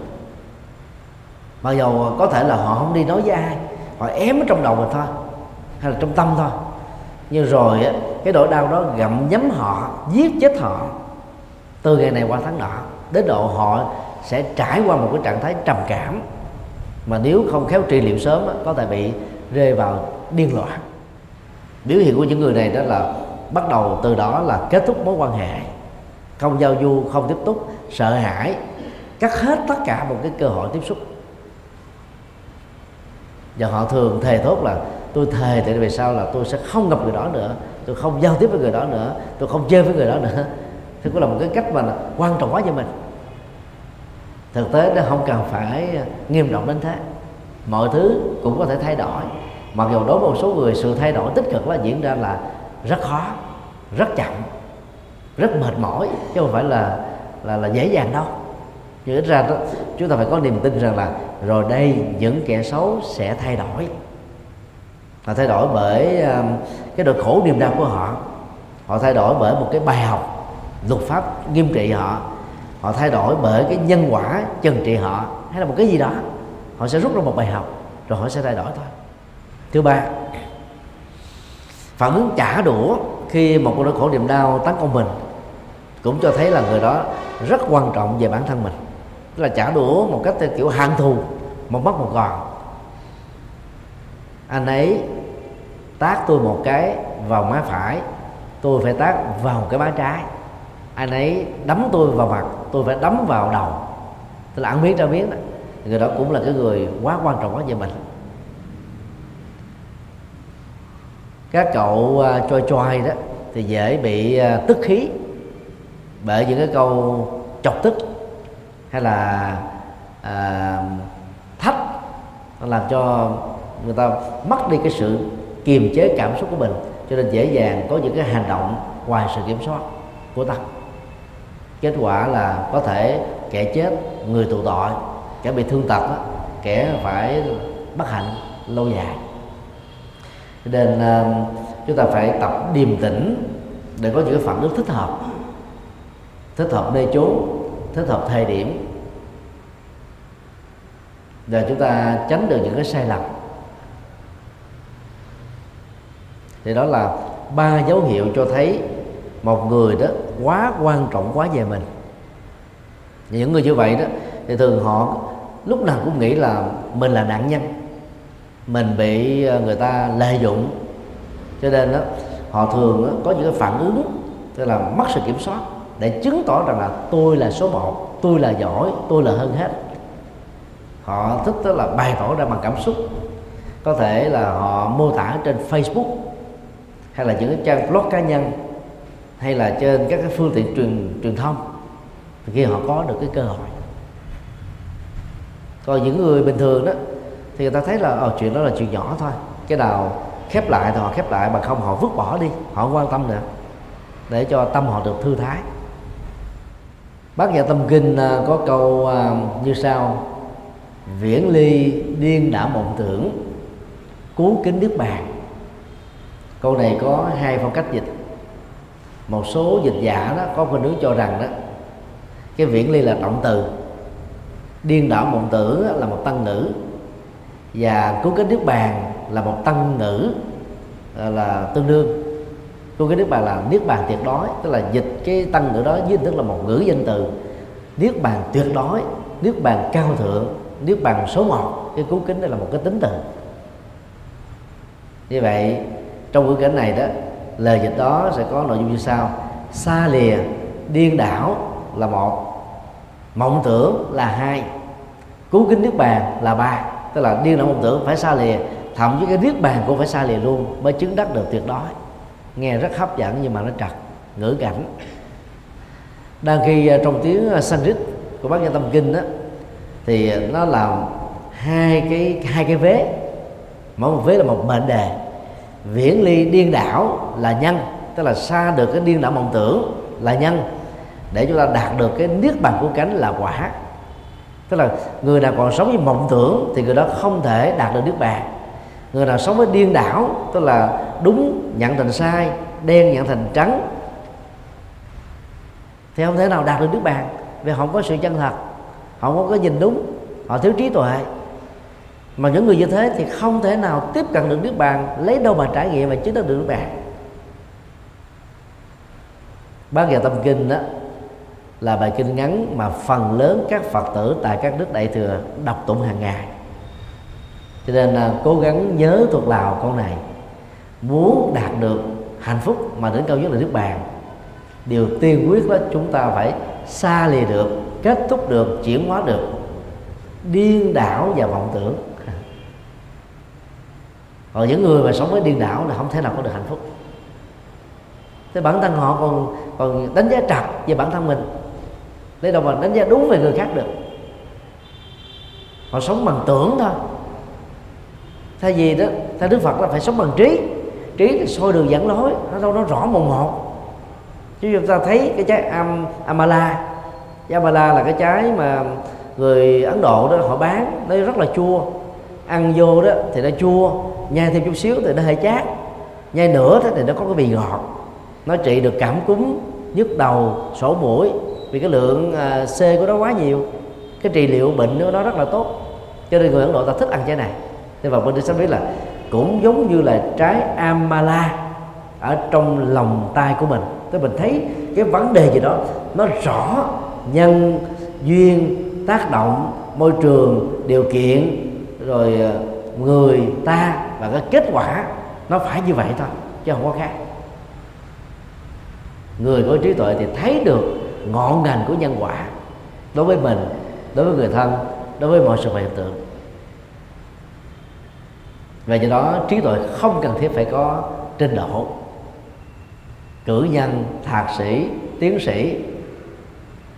Mặc dầu có thể là họ không đi nói với ai họ ém ở trong đầu mình thôi hay là trong tâm thôi. Nhưng rồi á, cái nỗi đau đó gặm nhấm họ giết chết họ. Từ ngày này qua tháng nọ đến độ họ sẽ trải qua một cái trạng thái trầm cảm. Mà nếu không khéo trị liệu sớm có thể bị rơi vào điên loạn. Biểu hiện của những người này đó là bắt đầu từ đó là kết thúc mối quan hệ. Không giao du không tiếp xúc sợ hãi cắt hết tất cả một cái cơ hội tiếp xúc. Và họ thường thề thốt là tôi thề thì về sau là tôi sẽ không gặp người đó nữa. Tôi không giao tiếp với người đó nữa. Tôi không chơi với người đó nữa. Thì cũng là một cái cách mà quan trọng quá cho mình. Thực tế nó không cần phải à, nghiêm trọng đến thế. Mọi thứ cũng có thể thay đổi. Mặc dù đối với một số người, sự thay đổi tích cực là diễn ra là rất khó, rất chậm, rất mệt mỏi, chứ không phải là là là dễ dàng đâu. Nhưng ít ra đó, chúng ta phải có niềm tin rằng là rồi đây những kẻ xấu sẽ thay đổi họ thay đổi bởi um, cái nỗi khổ niềm đau của họ. Họ thay đổi bởi một cái bài học, luật pháp nghiêm trị họ. Họ thay đổi bởi cái nhân quả trừng trị họ, hay là một cái gì đó. Họ sẽ rút ra một bài học, rồi họ sẽ thay đổi thôi. Thứ ba, phản ứng trả đũa khi một nỗi khổ niềm đau tấn công mình, cũng cho thấy là người đó rất quan trọng về bản thân mình. Tức là trả đũa một cách theo kiểu hạng thù, một mất một gòn anh ấy tác tôi một cái vào má phải tôi phải tác vào cái má trái. Anh ấy đấm tôi vào mặt tôi phải đấm vào đầu. Tức là ăn miếng cho miếng đó. Người đó cũng là cái người quá quan trọng quá về mình. Các cậu uh, choi choi đó thì dễ bị uh, tức khí bởi những cái câu chọc tức hay là à, thách làm cho người ta mất đi cái sự kiềm chế cảm xúc của mình, cho nên dễ dàng có những cái hành động ngoài sự kiểm soát của ta. Kết quả là có thể kẻ chết, người tù tội, kẻ bị thương tật kẻ phải bất hạnh lâu dài. Nên ờ, chúng ta phải tập điềm tĩnh để có những cái phản ứng thích hợp thích hợp nơi chốn, thích hợp thời điểm, để chúng ta tránh được những cái sai lầm. Thì đó là ba dấu hiệu cho thấy một người đó quá quan trọng quá về mình. Những người như vậy đó thì thường họ lúc nào cũng nghĩ là mình là nạn nhân mình bị ờ, người ta lợi dụng. Cho nên đó họ thường đó, có những cái phản ứng tức là mất sự kiểm soát để chứng tỏ rằng là tôi là số một tôi là giỏi tôi là hơn hết. Họ thích đó là bày tỏ ra bằng cảm xúc. Có thể là họ mô tả trên facebook hay là những cái trang blog cá nhân hay là trên các cái phương tiện truyền truyền thông thì khi họ có được cái cơ hội. Còn những người bình thường đó thì người ta thấy là ờ, chuyện đó là chuyện nhỏ thôi. Cái nào khép lại thì họ khép lại mà không họ vứt bỏ đi họ quan tâm nữa. Để cho tâm họ được thư thái. Bác nhà tâm kinh à, có câu à, như sau. Viễn ly điên đã mộng tưởng cứu kính nước bàn câu này có hai phong cách dịch. Một số dịch giả đó, có khuynh hướng cho rằng đó, cái viễn ly là động từ. Điên đảo mộng tử là một tăng ngữ và cứu cánh nước bàn là một tăng ngữ à, là tương đương. Cứu cánh nước bàn là niết bàn tuyệt đối, tức là dịch cái tăng ngữ đó dưới hình thức là một ngữ danh từ. Niết bàn tuyệt đối, niết bàn cao thượng, niết bàn số một, cái cứu kính đây là một cái tính từ. Như vậy trong ngữ cảnh này đó, lời dịch đó sẽ có nội dung như sau. Xa lìa, điên đảo là một, mộng tưởng là hai, cứu kính nước bàn là ba. Tức là điên đảo mộng tưởng phải xa lìa, thậm chí cái niết bàn cũng phải xa lìa luôn mới chứng đắc được tuyệt đối. Nghe rất hấp dẫn nhưng mà nó trật, ngữ cảnh. Đang khi à, trong tiếng à, Sanskrit của bác gia tâm kinh đó, thì nó làm hai cái hai cái vế. Mỗi một vế là một mệnh đề viễn ly điên đảo là nhân, tức là xa được cái điên đảo mộng tưởng là nhân. Để chúng ta đạt được cái niết bàn của cánh là quả tức là người nào còn sống với mộng tưởng thì người đó không thể đạt được niết bàn. Người nào sống với điên đảo, tức là đúng nhận thành sai, đen nhận thành trắng, thì không thể nào đạt được niết bàn. Vì họ không có sự chân thật, họ không có nhìn đúng, họ thiếu trí tuệ mà những người như thế thì không thể nào tiếp cận được nước bàn, lấy đâu mà trải nghiệm và chứng đắc được nước bàn. Bát giờ tâm kinh đó là bài kinh ngắn mà phần lớn các phật tử tại các nước đại thừa đọc tụng hàng ngày. Cho nên là cố gắng nhớ thuộc lào câu này. Muốn đạt được hạnh phúc mà đến cao nhất là nước bàn, điều tiên quyết đó chúng ta phải xa lìa được, kết thúc được, chuyển hóa được, điên đảo và vọng tưởng còn những người mà sống với điên đảo là không thể nào có được hạnh phúc. Thế bản thân họ còn còn đánh giá trật về bản thân mình. Lấy đâu mà đánh giá đúng về người khác được. Họ sống bằng tưởng thôi. Thay vì đó theo đức phật là phải sống bằng trí. Trí thì soi đường dẫn lối, nó đâu nó rõ một một. Chứ chúng ta thấy cái trái am, amala. Trái amala là cái trái mà người ấn độ đó họ bán, nó rất là chua ăn vô đó thì nó chua, nhai thêm chút xíu thì nó hơi chát. Nhai nữa thì nó có cái vị ngọt. Nó trị được cảm cúm nhức đầu, sổ mũi, vì cái lượng à, C của nó quá nhiều. Cái trị liệu bệnh của nó rất là tốt. Cho nên người Ấn Độ ta thích ăn trái này. Thế và bên sẽ biết là cũng giống như là trái amala ở trong lòng tay của mình. Thế mình thấy cái vấn đề gì đó, nó rõ nhân, duyên, tác động, môi trường, điều kiện rồi ờ, người ta và cái kết quả nó phải như vậy thôi, chứ không có khác. Người có trí tuệ thì thấy được ngọn ngành của nhân quả đối với mình, đối với người thân, đối với mọi sự vật hiện tượng. Và do đó, trí tuệ không cần thiết phải có trình độ. Cử nhân, thạc sĩ, tiến sĩ,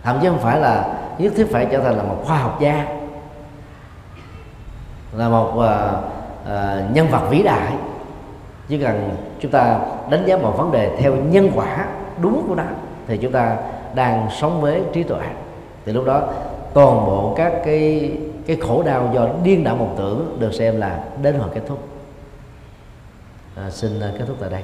thậm chí không phải là nhất thiết phải trở thành là một khoa học gia là một uh, uh, nhân vật vĩ đại. Chỉ cần chúng ta đánh giá một vấn đề theo nhân quả đúng của nó thì chúng ta đang sống với trí tuệ. Thì lúc đó toàn bộ các cái cái khổ đau do điên đảo một tưởng được xem là đến hồi kết thúc. À, xin kết thúc tại đây.